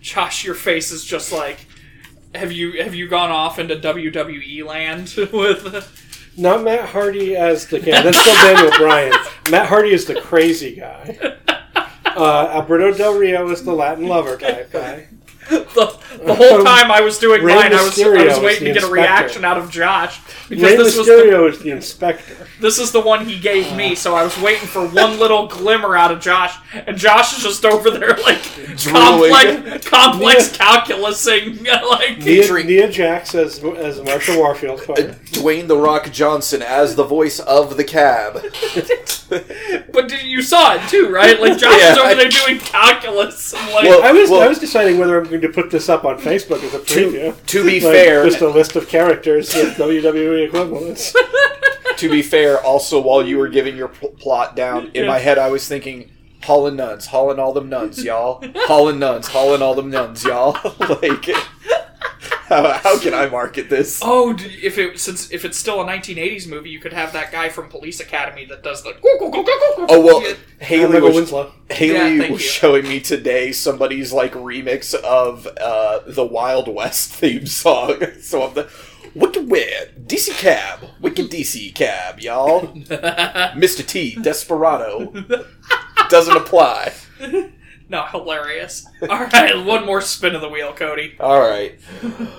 Josh, your face is just like. Have you have you gone off into WWE land with? Not Matt Hardy as the yeah, that's still Daniel Bryan. Matt Hardy is the crazy guy. Uh, Alberto Del Rio is the Latin lover type guy. The, the whole time I was doing Rey mine, I was, I was waiting the to get a inspector. reaction out of Josh because Rey this was the, Mysterio is the inspector. this is the one he gave me, so I was waiting for one little glimmer out of Josh, and Josh is just over there like complex, complex calculusing, like Nia, Featuring- Nia Jax as as Marsha Warfield. player. Uh, Dwayne the Rock Johnson as the voice of the cab. But did, you saw it too, right? Like Josh Yeah, is over I- there doing calculus and like Well, I was well- I was deciding whether I'm to put this up on Facebook as a preview. to be Like, fair, just a list of characters with WWE equivalents. to be fair, also while you were giving your pl- plot down, in my head I was thinking, hauling nuns, hauling all them nuns, y'all. Hauling nuns, hauling all them nuns, y'all. like, how, how can I market this? Oh, if it since if it's still a 1980s movie, you could have that guy from Police Academy that does the. Oh well, Haley was Winslow. Haley Yeah, was you. showing me today somebody's like remix of uh, the Wild West theme song. So I'm the Wicked Wed DC Cab, Wicked DC Cab, y'all. Mr. T, Desperado. Doesn't apply. No, hilarious. All right, one more spin of the wheel, Cody. All right.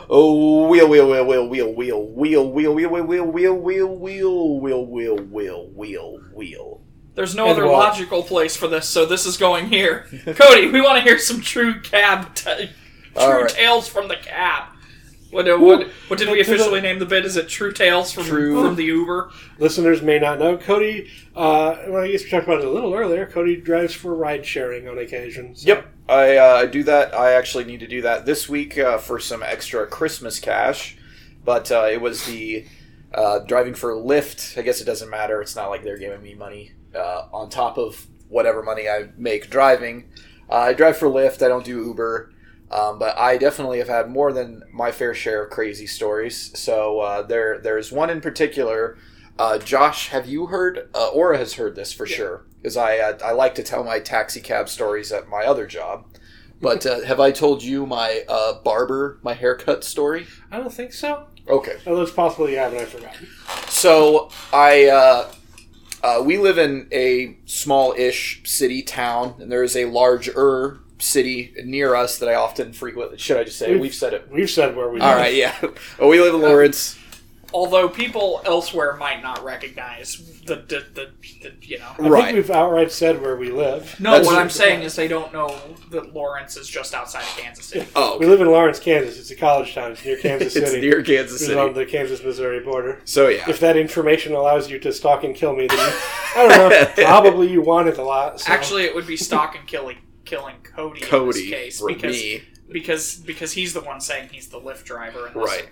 Oh, wheel, wheel, wheel, wheel, wheel, wheel, wheel, wheel, wheel, wheel, wheel, wheel, wheel, wheel, wheel, wheel, wheel, wheel, wheel. There's no other logical place for this, so this is going here. Cody, we want to hear some true cab, true tales from the cab. What, uh, what, what did we officially name the bit? Is it True Tales from True. from the Uber? Listeners may not know Cody. Uh, well, I guess we talked about it a little earlier. Cody drives for ride sharing on occasion. so- Yep, I uh, do that. I actually need to do that this week uh, for some extra Christmas cash. But uh, it was the uh, driving for Lyft. I guess it doesn't matter. It's not like they're giving me money uh, on top of whatever money I make driving. Uh, I drive for Lyft. I don't do Uber. Um, but I definitely have had more than my fair share of crazy stories. So uh, there, there's one in particular. Uh, Josh, have you heard? Uh, Aura has heard this for sure because I uh, I like to tell my taxi cab stories at my other job. But uh, have I told you my uh, barber, my haircut story? I don't think so. Okay. Although it's possible you have, and I forgot. So I uh, uh, we live in a small-ish city town, and there is a larger city near us that I often frequent. Should I just say We've- we've said it? We've said where we All live. right, yeah. Well, we live in um, Lawrence. Although people elsewhere might not recognize the the, the, the you know. I Right. think we've outright said where we live. No, That's- what I'm saying is they don't know that Lawrence is just outside of Kansas City. Oh, We live in Lawrence, Kansas. It's a college town. It's near Kansas City. it's near Kansas City. It's on the Kansas-Missouri border. So yeah, If that information allows you to stalk and kill me, then you, I don't know. Probably you want it a lot. So. Actually, it would be Stock and killing killing Cody, in Cody this case for because me, because because he's the one saying he's the Lyft driver. In this. right?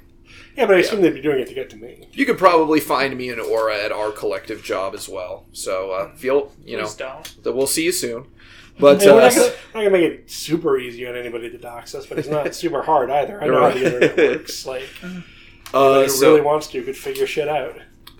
yeah, but I assume they'd be doing it to get to me. You could probably find me and Aura at our collective job as well. So uh, feel you know Please don't. that we'll see you soon. But Hey, we're, uh, not gonna, not gonna make it super easy on anybody to dox us, but it's not super hard either. I know how the internet works. Like, uh, anybody who so really wants to could figure shit out.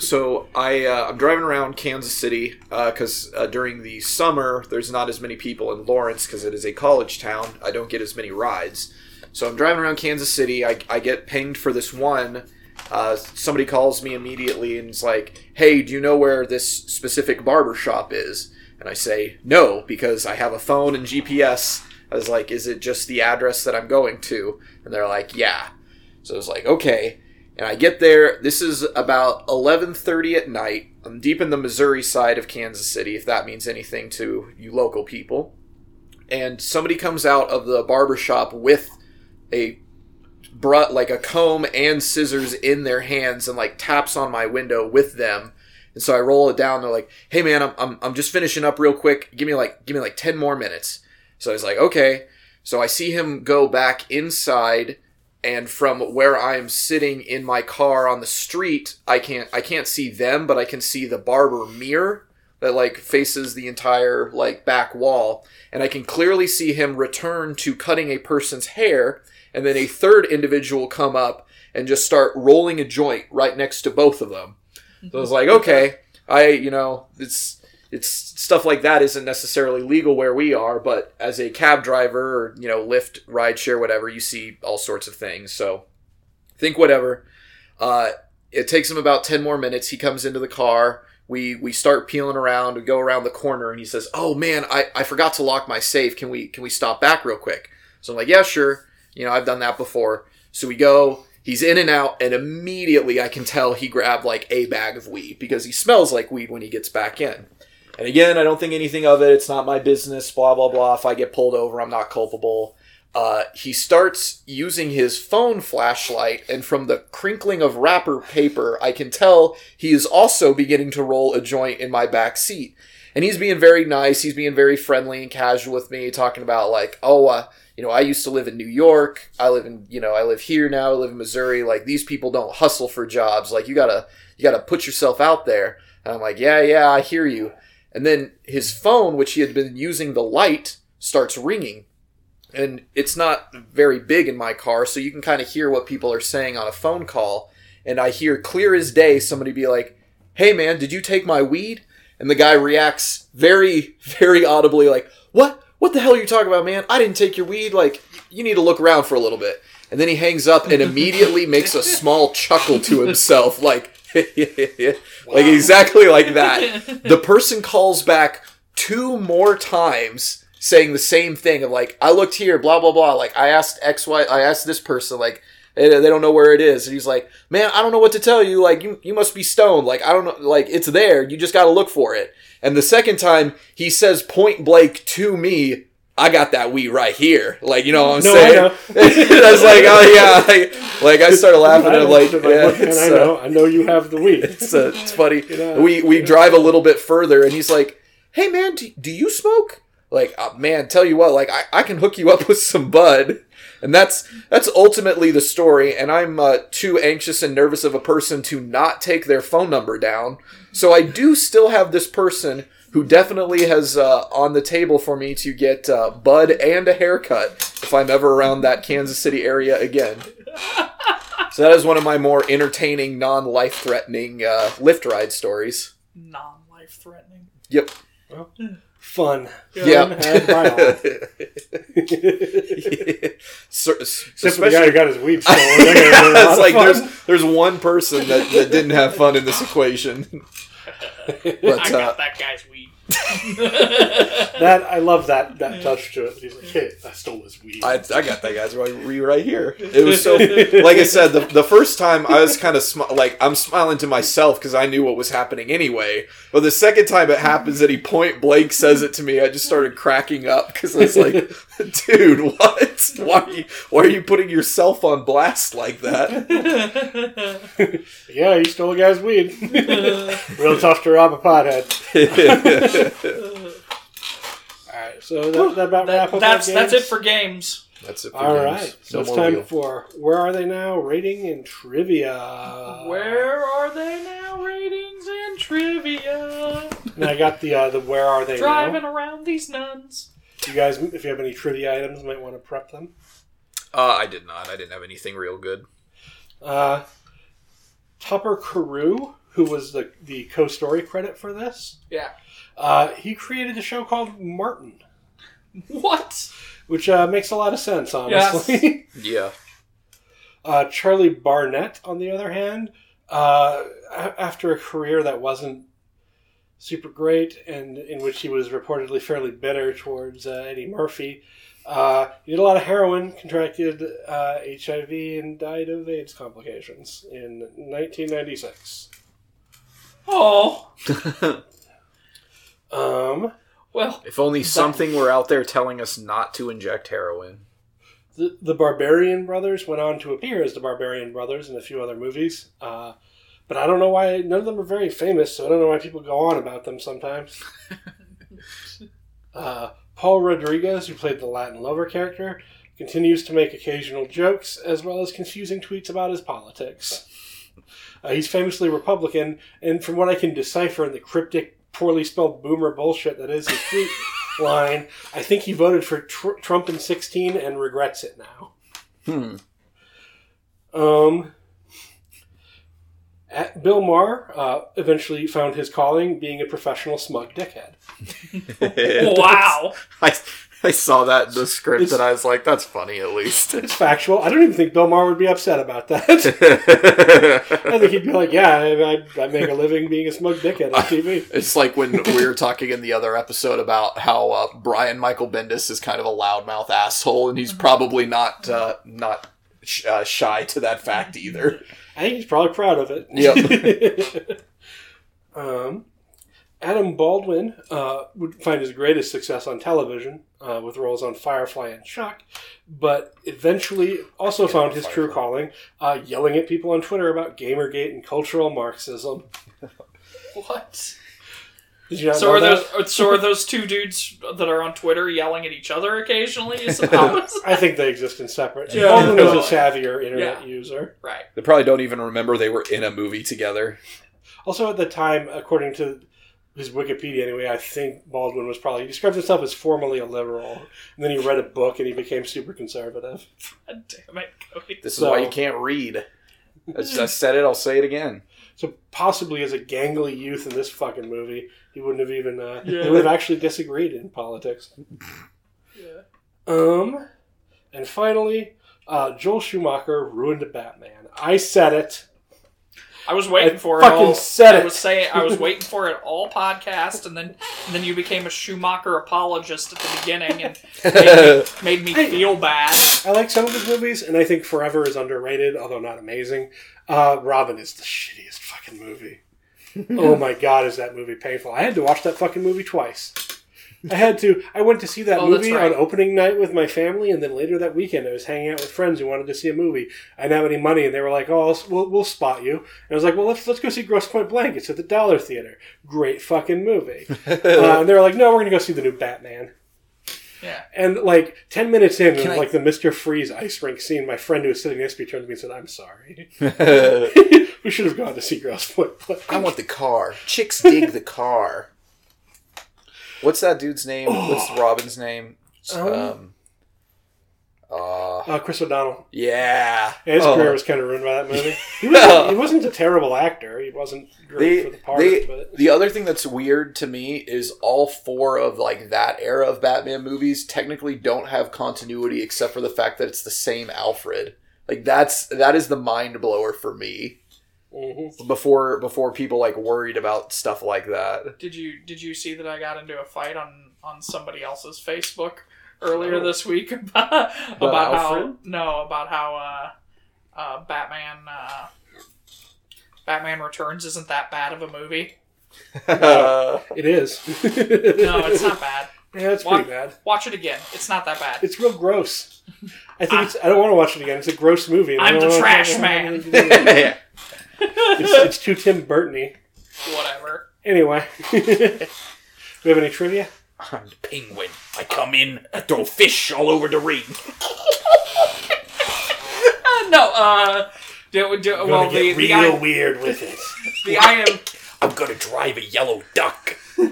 So I uh, I'm driving around Kansas City because uh, during the summer there's not as many people in Lawrence because it is a college town. I don't get as many rides. So I'm driving around Kansas City. I, I get pinged for this one. Uh, somebody calls me immediately and is like, "Hey, do you know where this specific barber shop is?" And I say, "No," because I have a phone and GPS. I was like, "Is it just the address that I'm going to?" And they're like, "Yeah." So I was like, "Okay." And I get there. This is about 11:30 at night. I'm deep in the Missouri side of Kansas City, if that means anything to you local people. And somebody comes out of the barber shop with a br- like a comb and scissors in their hands and like taps on my window with them. And so I roll it down. They're like, "Hey man, I'm, I'm I'm just finishing up real quick. Give me like give me like 10 more minutes." So I was like, "Okay." So I see him go back inside and from where I'm sitting in my car on the street, I can't I can't see them, but I can see the barber mirror that like faces the entire like back wall, and I can clearly see him return to cutting a person's hair, and then a third individual come up and just start rolling a joint right next to both of them. So I was like, okay, I you know it's it's stuff like that isn't necessarily legal where we are, but as a cab driver or you know Lyft, rideshare, whatever, you see all sorts of things. So think whatever. Uh, it takes him about ten more minutes. He comes into the car. We we start peeling around. We go around the corner, and he says, "Oh man, I, I forgot to lock my safe. Can we can we stop back real quick?" So I'm like, "Yeah, sure. You know, I've done that before." So we go. He's in and out, and immediately I can tell he grabbed like a bag of weed because he smells like weed when he gets back in. And again, I don't think anything of it. It's not my business. Blah blah blah. If I get pulled over, I'm not culpable. Uh, he starts using his phone flashlight, and from the crinkling of wrapper paper, I can tell he is also beginning to roll a joint in my back seat. And he's being very nice. He's being very friendly and casual with me, talking about like, oh, uh, you know, I used to live in New York. I live in, you know, I live here now. I live in Missouri. Like these people don't hustle for jobs. Like you gotta, you gotta put yourself out there. And I'm like, yeah, yeah, I hear you. And then his phone, which he had been using the light, starts ringing. And it's not very big in my car, so you can kind of hear what people are saying on a phone call. And I hear clear as day somebody be like, Hey man, did you take my weed? And the guy reacts very, very audibly, like, What? What the hell are you talking about, man? I didn't take your weed. Like, you need to look around for a little bit. And then he hangs up and immediately makes a small chuckle to himself, like, like exactly like that. The person calls back two more times saying the same thing of like, I looked here, blah blah blah. Like I asked X Y, I asked this person like. They they don't know where it is, and he's like, "Man, I don't know what to tell you. Like, you you must be stoned. Like, I don't know. Like, it's there. You just got to look for it." And the second time, he says point blank to me, "I got that weed right here." Like, you know what I'm No, saying? I was like, "Oh yeah." Like, like I started laughing I and like, yeah, and I uh, know, I know you have the weed. it's, uh, it's funny. know, we we know. drive a little bit further, and he's like, "Hey man, do, do you smoke?" Like, uh, man, tell you what, like I, I can hook you up with some bud, and that's that's ultimately the story. And I'm uh, too anxious and nervous of a person to not take their phone number down, so I do still have this person who definitely has uh, on the table for me to get uh, bud and a haircut if I'm ever around that Kansas City area again. So that is one of my more entertaining, non-life threatening uh, Lyft ride stories. Non life threatening. Yep. Fun. Yeah. Fun had. So- Except for the guy who especially, got his weed stolen. That guy had a lot it's like fun. there's there's one person that, that didn't have fun in this equation. I But, uh, got that guy's weed. That I love that that touch to it. He's like, "Hey, I stole his weed." I, I got that guy's right, right here. It was so like I said the, the first time I was kind of smi- like I'm smiling to myself because I knew what was happening anyway. But the second time it happens that he point blank says it to me, I just started cracking up because I was like, "Dude, what? Why are you why are you putting yourself on blast like that?" yeah, he stole a guy's weed. Real tough to rob a pothead. All right, so that, that about wrap up. that's our that's it for games. That's it. For All games. right, so No it's time wheel. for where are they now? Rating and trivia. Where are they now? Ratings and trivia. And I got the uh, the where are they Driving now? around these nuns. You guys, if you have any trivia items, might want to prep them. Uh, I did not. I didn't have anything real good. Uh, Topper Carew, who was the the co-story credit for this, Yeah. Uh, he created a show called Martin, What? which uh, makes a lot of sense, honestly. Yeah. Uh, Charlie Barnett, on the other hand, uh, a- after a career that wasn't super great and in which he was reportedly fairly bitter towards uh, Eddie Murphy, uh, he did a lot of heroin, contracted uh, HIV, and died of AIDS complications in 1996. Oh. Um, Well, If only something were out there telling us not to inject heroin. the, the Barbarian Brothers went on to appear as the Barbarian Brothers in a few other movies. Uh, but I don't know why none of them are very famous, so I don't know why people go on about them sometimes. uh, Paul Rodriguez, who played the Latin lover character, continues to make occasional jokes as well as confusing tweets about his politics. Uh, he's famously Republican, and from what I can decipher in the cryptic, poorly spelled boomer bullshit that is his tweet line, I think he voted for tr- Trump in 16 and regrets it now. Hmm. Um, at Bill Maher uh, eventually found his calling being a professional smug dickhead. wow. I, I saw that in the script It's- and I was like, that's funny at least. It's factual. I don't even think Bill Maher would be upset about that. I think he'd be like, "Yeah, I, I, make a living being a smug dickhead on TV." It's like when we were talking in the other episode about how uh, Brian Michael Bendis is kind of a loudmouth asshole, and he's probably not uh, not sh- uh, shy to that fact either. I think he's probably proud of it. Yep. um, Adam Baldwin uh, would find his greatest success on television uh, with roles on Firefly and Chuck, but eventually also Yeah, found his true calling uh, yelling at people on Twitter about Gamergate and cultural Marxism. What? Did you not So know are that? those so are those two dudes that are on Twitter yelling at each other occasionally? Is how is- I think they exist in separate. Yeah. Baldwin was a savvier internet Yeah. user. right. They probably don't even remember they were in a movie together. Also, at the time, according to his Wikipedia anyway, I think Baldwin was probably he describes himself as formerly a liberal, and then he read a book and he became super conservative. God damn it, Cody. This is why you can't read. I I said it. I'll say it again. So possibly as a gangly youth in this fucking movie, he wouldn't have even uh, Yeah. they would have actually disagreed in politics. Yeah. Um, and finally, uh, Joel Schumacher ruined Batman. I said it. I was waiting I for it fucking all. said I was saying I was waiting for it all podcast, and then and then you became a Schumacher apologist at the beginning and made me, made me Hey. feel bad. I like some of his movies, and I think Forever is underrated, although not amazing. Uh, Robin is the shittiest fucking movie. oh my god, is that movie painful? I had to watch that fucking movie twice. I had to. I went to see that Oh, movie right. on opening night with my family, and then later that weekend, I was hanging out with friends who wanted to see a movie. I didn't have any money, and they were like, "Oh, I'll, we'll, we'll spot you." And I was like, "Well, let's let's go see Grosse Pointe Blank. It's at the Dollar Theater. Great fucking movie." uh, and they were like, "No, we're gonna go see the new Batman." Yeah. And like ten minutes in, Can I- like the Mister Freeze ice rink scene, my friend who was sitting next to me turned to me and said, "I'm sorry. we should have gone to see Grosse Pointe Blank." I want the car. Chicks dig the car. What's that dude's name? What's Robin's name? Um, Um, uh, Uh, Chris O'Donnell. yeah. Yeah, his Oh. career was kind of ruined by that movie. He wasn't, he wasn't a terrible actor. He wasn't great They- for the part, they- but The other thing that's weird to me is all four of like that era of Batman movies technically don't have continuity except for the fact that it's the same Alfred. Like that's that is the mind blower for me. Mhm. before before people like worried about stuff like that. Did you did you see that I got into a fight on on somebody else's Facebook earlier Oh. this week about, about how no about how uh, uh, Batman uh, Batman Returns isn't that bad of a movie. It is. No, it's not bad. Yeah, it's Why- pretty bad. Watch it again. It's not that bad. It's real gross. I think it's. I don't want to watch it again. It's a gross movie. I I'm the trash man. yeah. It's, it's too Tim Burton-y. Whatever. Anyway, we have any trivia? I'm the penguin. I come in, I throw fish all over the ring. Uh, no. Uh. Do, do, Gonna well, get the the, real I, weird with it. the I am. I'm gonna drive a yellow duck. Get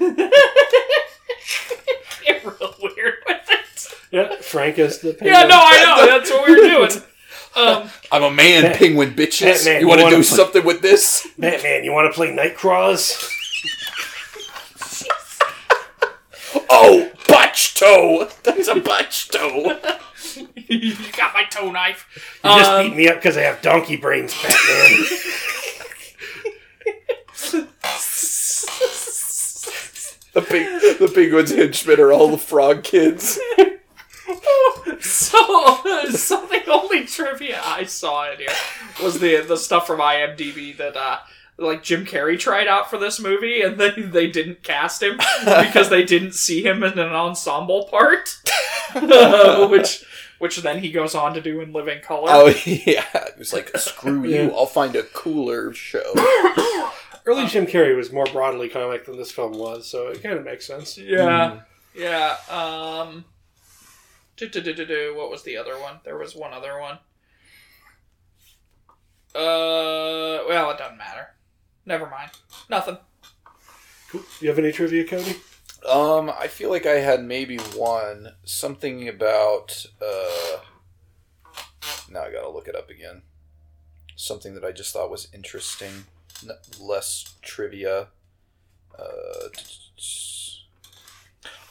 real weird with it. Yeah, Frank is the. Yeah, no, I know. That's what we were doing. Um, I'm a man, Bat- penguin bitches. Batman, you want to do put- something with this? Batman, you want to play Nightcrawls? Oh, butch toe. That's a butch toe. you got my toe knife. You just Um, beat me up because I have donkey brains, Batman. The pig, the penguins henchmen are all the frog kids. So, so the only trivia I saw in here was the the stuff from IMDb that uh, like Jim Carrey tried out for this movie, and they they didn't cast him because they didn't see him in an ensemble part, which which then he goes on to do in Living Color. Oh yeah, it was like screw Yeah. you. I'll find a cooler show. Early Jim Carrey was more broadly comic than this film was, so it kind of makes sense. Yeah, yeah. Um, do, do, do, do, do. What was the other one? There was one other one. Uh, well, it doesn't matter. Never mind. Nothing. Cool. You have any trivia, Cody? Um, I feel like I had maybe one something about. uh Now I gotta look it up again. Something that I just thought was interesting, N- less trivia. Uh,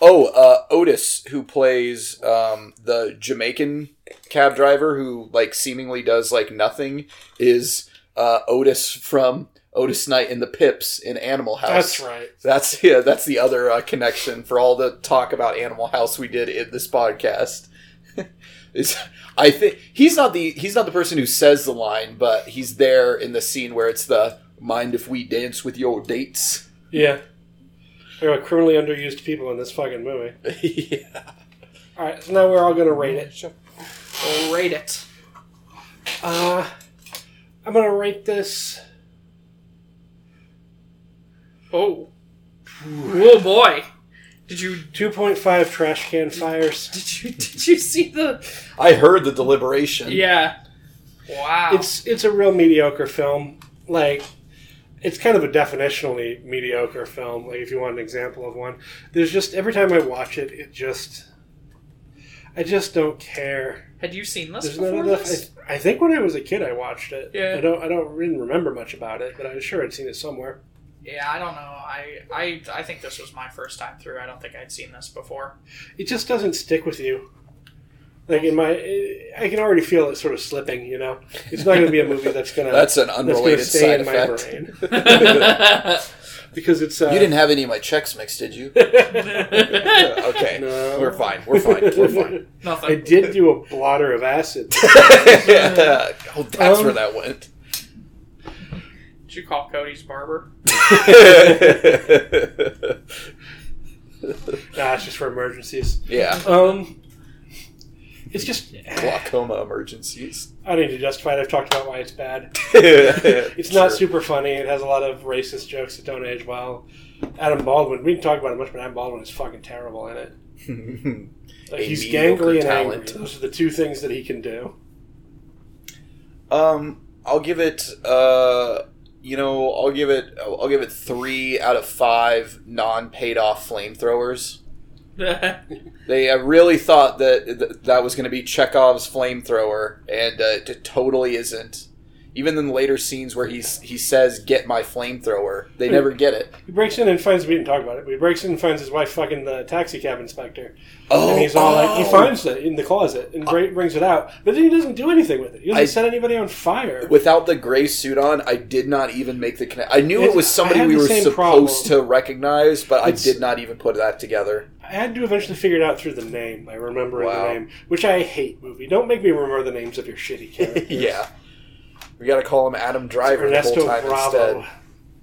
oh, uh, Otis, who plays um, the Jamaican cab driver, who like seemingly does like nothing, is uh, Otis from Otis Knight in the Pips in Animal House. That's right. That's yeah. That's the other uh, connection for all the talk about Animal House we did in this podcast. Is I think he's not the he's not the person who says the line, but he's there in the scene where it's the mind if we dance with your dates. Yeah. There are criminally underused people in this fucking movie. yeah. All right, so now we're all gonna rate it. We'll rate it. Uh, I'm gonna rate this. Oh. Oh boy. Did you 2.5 trash can fires. did you did you see the? I heard the deliberation. Yeah. Wow. It's it's a real mediocre film. Like it's kind of a definitionally mediocre film. Like if you want an example of one, there's just every time I watch it, it just I just don't care. Had you seen this There's before this? I, I think when I was a kid, I watched it. Yeah. I don't. I don't really remember much about it, but I'm sure I'd seen it somewhere. Yeah, I don't know. I, I I think this was my first time through. I don't think I'd seen this before. It just doesn't stick with you. Like in my, I can already feel it sort of slipping. You know, it's not going to be a movie that's gonna That's an that's unrelated stay side in my effect. brain because it's. Uh, You didn't have any of my checks mixed, did you? okay, No. we're fine. We're fine. We're fine. I did do a blotter of acid. oh, that's Um, where that went. Did you call Cody's barber? nah, it's just for emergencies. yeah, Um, it's just. glaucoma emergencies. I don't need to justify it. I've talked about why it's bad. It's not super funny. It has a lot of racist jokes that don't age well. Adam Baldwin. We didn't talk about it much, but Adam Baldwin is fucking terrible in it. Like, he's gangly and talent. angry. Those are the two things that he can do. Um, I'll give it. Uh, you know, I'll give it. I'll give it three out of five non-paid off flamethrowers. They uh, really thought that th- that was going to be Chekhov's flamethrower, and uh, it totally isn't. even in the later scenes where he's he says, "Get my flamethrower," they never get it. He breaks in and finds. We didn't talk about it. But he breaks in and finds his wife fucking the taxi cab inspector. Oh, and he's all like, he oh. finds it in the closet and bra- brings it out, but then he doesn't do anything with it. He doesn't I- set anybody on fire. Without the gray suit on, I did not even make the connect. I knew it was somebody we were supposed problem. to recognize, but I did not even put that together. I had to eventually figure it out through the name. I remember Wow. the name, which I hate. Movie, don't make me remember the names of your shitty characters. yeah, we got to call him Adam Driver Ernesto the whole time Bravo. instead.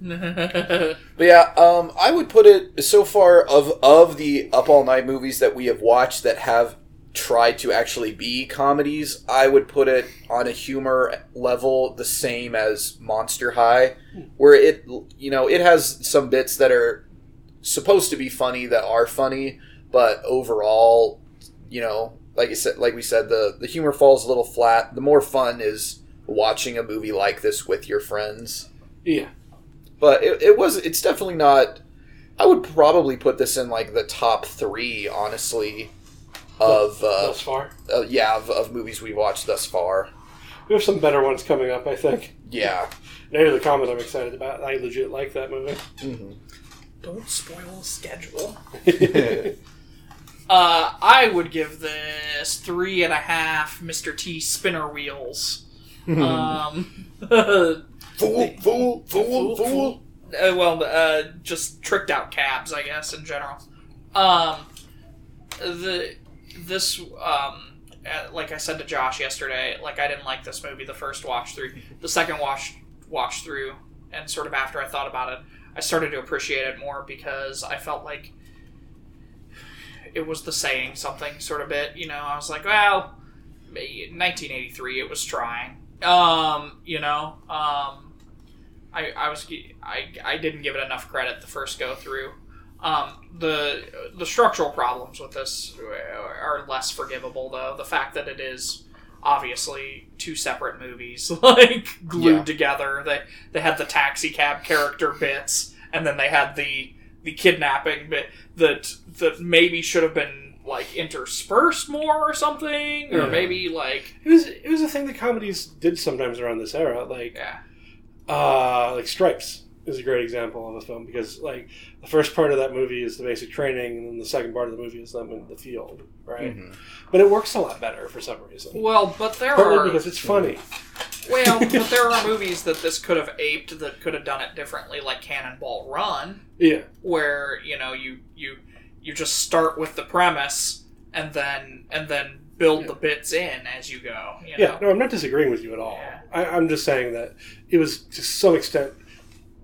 But yeah, um, I would put it so far of of the Up All Night movies that we have watched that have tried to actually be comedies. I would put it on a humor level the same as Monster High, where it you know it has some bits that are supposed to be funny that are funny, but overall, you know, like I said, like we said, the the humor falls a little flat. The more fun is watching a movie like this with your friends Yeah, but it, it was it's definitely not i would probably put this in like the top three honestly of uh, thus far. uh yeah of, of movies we've watched thus far We have some better ones coming up. I think. yeah of the Comet, I'm excited about. I legit like that movie. mm-hmm. Don't spoil the schedule. Uh, I would give this three and a half Mr. T spinner wheels. um, uh, fool fool fool fool well, uh, just tricked out cabs, I guess, in general. Um, the this um, uh, like I said to Josh yesterday, like I didn't like this movie the first watch through. The second watch watch through, and sort of after I thought about it, I started to appreciate it more because I felt like it was the saying something sort of bit. You know, I was like, well, 1983, it was trying. Um, you know, um, I I was I I didn't give it enough credit the first go through. Um, the the structural problems with this are less forgivable though. The fact that it is obviously two separate movies, like glued Yeah. together. They they had the taxi cab character bits, and then they had the the kidnapping bit that that maybe should have been like interspersed more or something, or Yeah. maybe like It was it was a thing that comedies did sometimes around this era, like yeah. uh, like Stripes is a great example of a film because like the first part of that movie is the basic training, and then the second part of the movie is them in the field, right? Mhm. But it works a lot better for some reason. Well, but there Partly are because it's funny. Well, but there are movies that this could have aped that could have done it differently, like Cannonball Run, Yeah, where you know you you you just start with the premise and then and then build the bits in as you go. You know? yeah. No, I'm not disagreeing with you at all. Yeah. I, I'm just saying that it was to some extent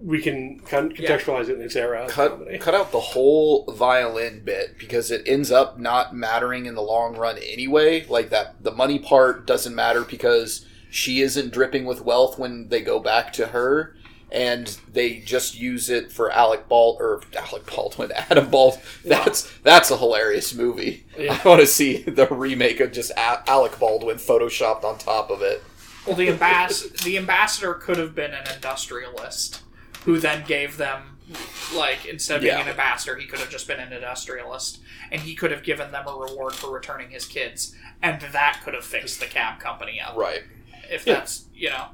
we can con- contextualize it in its era. Cut cut out the whole violin bit because it ends up not mattering in the long run anyway like that the money part doesn't matter because she isn't dripping with wealth when they go back to her and they just use it for Alec Bald or Alec Baldwin, Adam Bald. That's that's a hilarious movie. Yeah. I want to see the remake of just A- Alec Baldwin photoshopped on top of it. Well, the ambas- the ambassador could have been an industrialist who then gave them like instead of being Yeah. an ambassador, he could have just been an industrialist, and he could have given them a reward for returning his kids, and that could have fixed the cab company up. Right. if Yeah. that's you know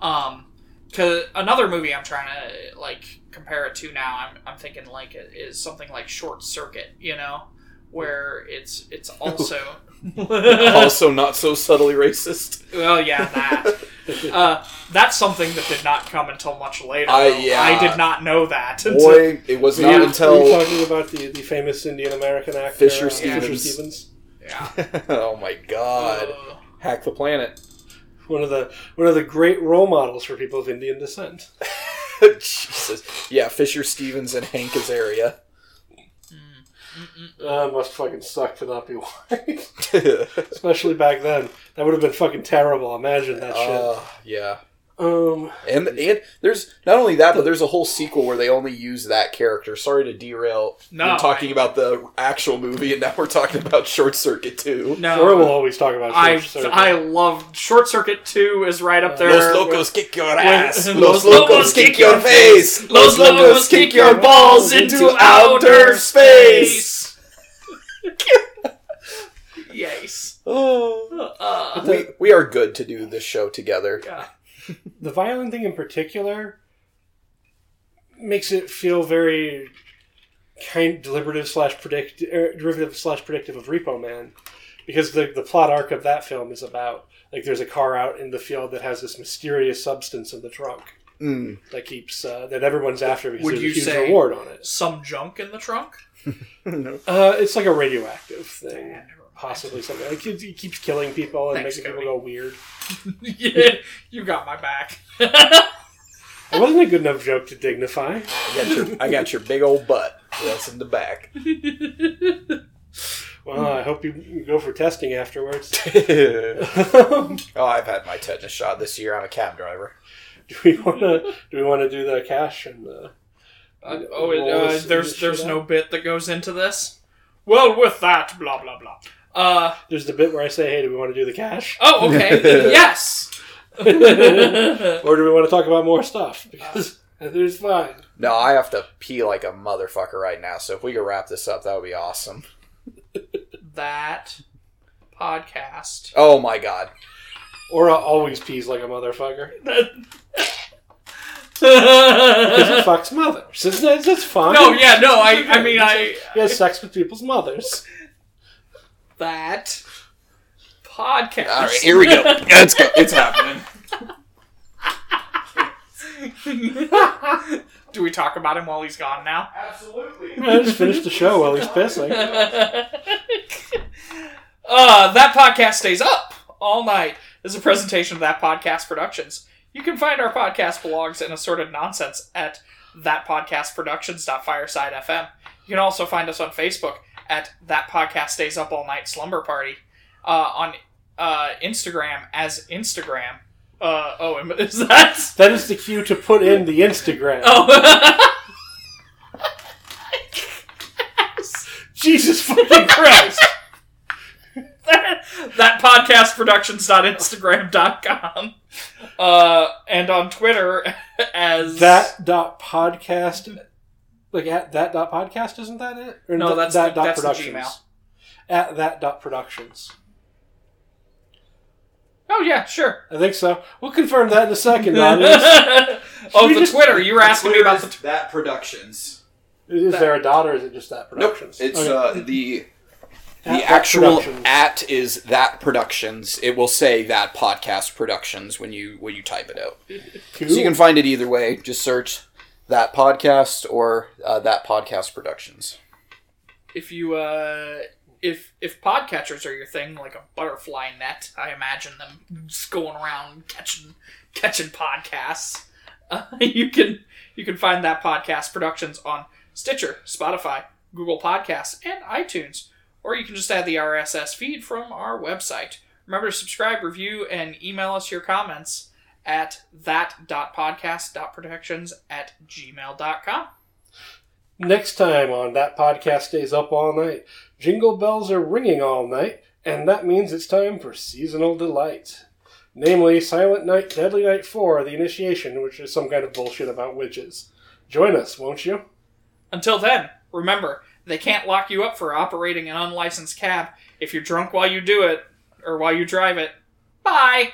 um cause another movie i'm trying to like compare it to now i'm, I'm thinking like is something like short circuit you know where it's it's also also not so subtly racist. well yeah that uh, that's something that did not come until much later I- though. yeah. i did not know that until Boy, it was Were not you, were until you talking about the, the famous Indian American actor Fisher uh, Stevens. Fisher Stevens? yeah oh my god. Uh, Hack the planet. One of the one of the great role models for people of Indian descent. Jesus. Yeah, Fisher Stevens and Hank Azaria. Uh, must fucking suck to not be white, especially back then. That would have been fucking terrible. Imagine that shit. uh, yeah. Um, And and there's not only that, but there's a whole sequel where they only use that character. Sorry to derail. No, we're talking I- about the actual movie, and now we're talking about Short Circuit too. no or we'll always talk about. I Short Circuit. I love Short Circuit Two is right up there. Los locos kick your ass. when- Los Los locos locos kick kick your your face. Los locos kick your balls into outer space. Yes. Oh. Uh, We, we are good to do this show together. yeah. The violin thing in particular makes it feel very kind deliberative slash predict er, derivative slash predictive of Repo Man, because the the plot arc of that film is about like there's a car out in the field that has this mysterious substance in the trunk Mm. that keeps uh, that everyone's after because Would there's you a huge say- reward on it. Some junk in the trunk? Uh, it's like a radioactive thing, Yeah, never mind. Possibly something. Like it, it keeps killing people and Thanks, making Cody. people go weird. yeah, you got my back. It wasn't a good enough joke to dignify. I got your I got your big old butt. That's in the back. Well, I hope you you go for testing afterwards. oh, I've had my tetanus shot this year. I'm a cab driver. do we want to? Do we want to do the cash and the? Uh, oh, it, uh, there's there's no bit that goes into this. Well, with that, blah blah blah. Uh There's the bit where I say, "Hey, do we want to do the cash?" oh, okay, yes. or do we want to talk about more stuff? Because there's fine. No, I have to pee like a motherfucker right now. So if we could wrap this up, that would be awesome. that podcast. Oh my god. Or always pees like a motherfucker because no, it fucks mothers. It's, it's, it's fine. yeah, no. I I mean I He has sex with people's mothers. That podcast. All right, here we go. Let's go. It's happening. Do we talk about him while he's gone now? Absolutely. I just finished the show while he's pissing. uh, that podcast stays up all night is a presentation of that podcast productions. You can find our podcast blogs and assorted nonsense at thatpodcastproductions.fireside.fm. You can also find us on Facebook at that podcast stays up all night slumber party. Uh, on uh, Instagram as Instagram. Uh, oh, am- is that? That is the cue to put in the Instagram. Oh. Jesus fucking Christ! that, that podcast productions.instagram.com uh and on twitter as that dot podcast, like at that dot podcast, isn't that it? Or No, th- that's that the- dot that's the productions. Gmail. At that dot productions. oh yeah sure I think so. We'll confirm that in a second, audience. oh the just- twitter you were asking me about the tw- that productions. Is there a dot or is it just that productions Nope. productions? It's Okay. uh, the the that actual at is that productions. It will say that podcast productions when you when you type it out. Cool. So you can find it either way. Just search that podcast or uh, that podcast productions. if you uh if if podcatchers are your thing like a butterfly net i imagine them just going around catching catching podcasts. Uh, you can you can find that podcast productions on stitcher spotify google podcasts and itunes. Or you can just add the rss feed from our website. Remember to subscribe review and email us your comments at that.podcast.protections at gmail.com Next time on That Podcast Stays Up All Night, jingle bells are ringing all night, and that means it's time for seasonal delights. Namely, Silent Night, Deadly Night 4, The Initiation, which is some kind of bullshit about witches. Join us, won't you? Until then, remember, they can't lock you up for operating an unlicensed cab if you're drunk while you do it, or while you drive it. Bye!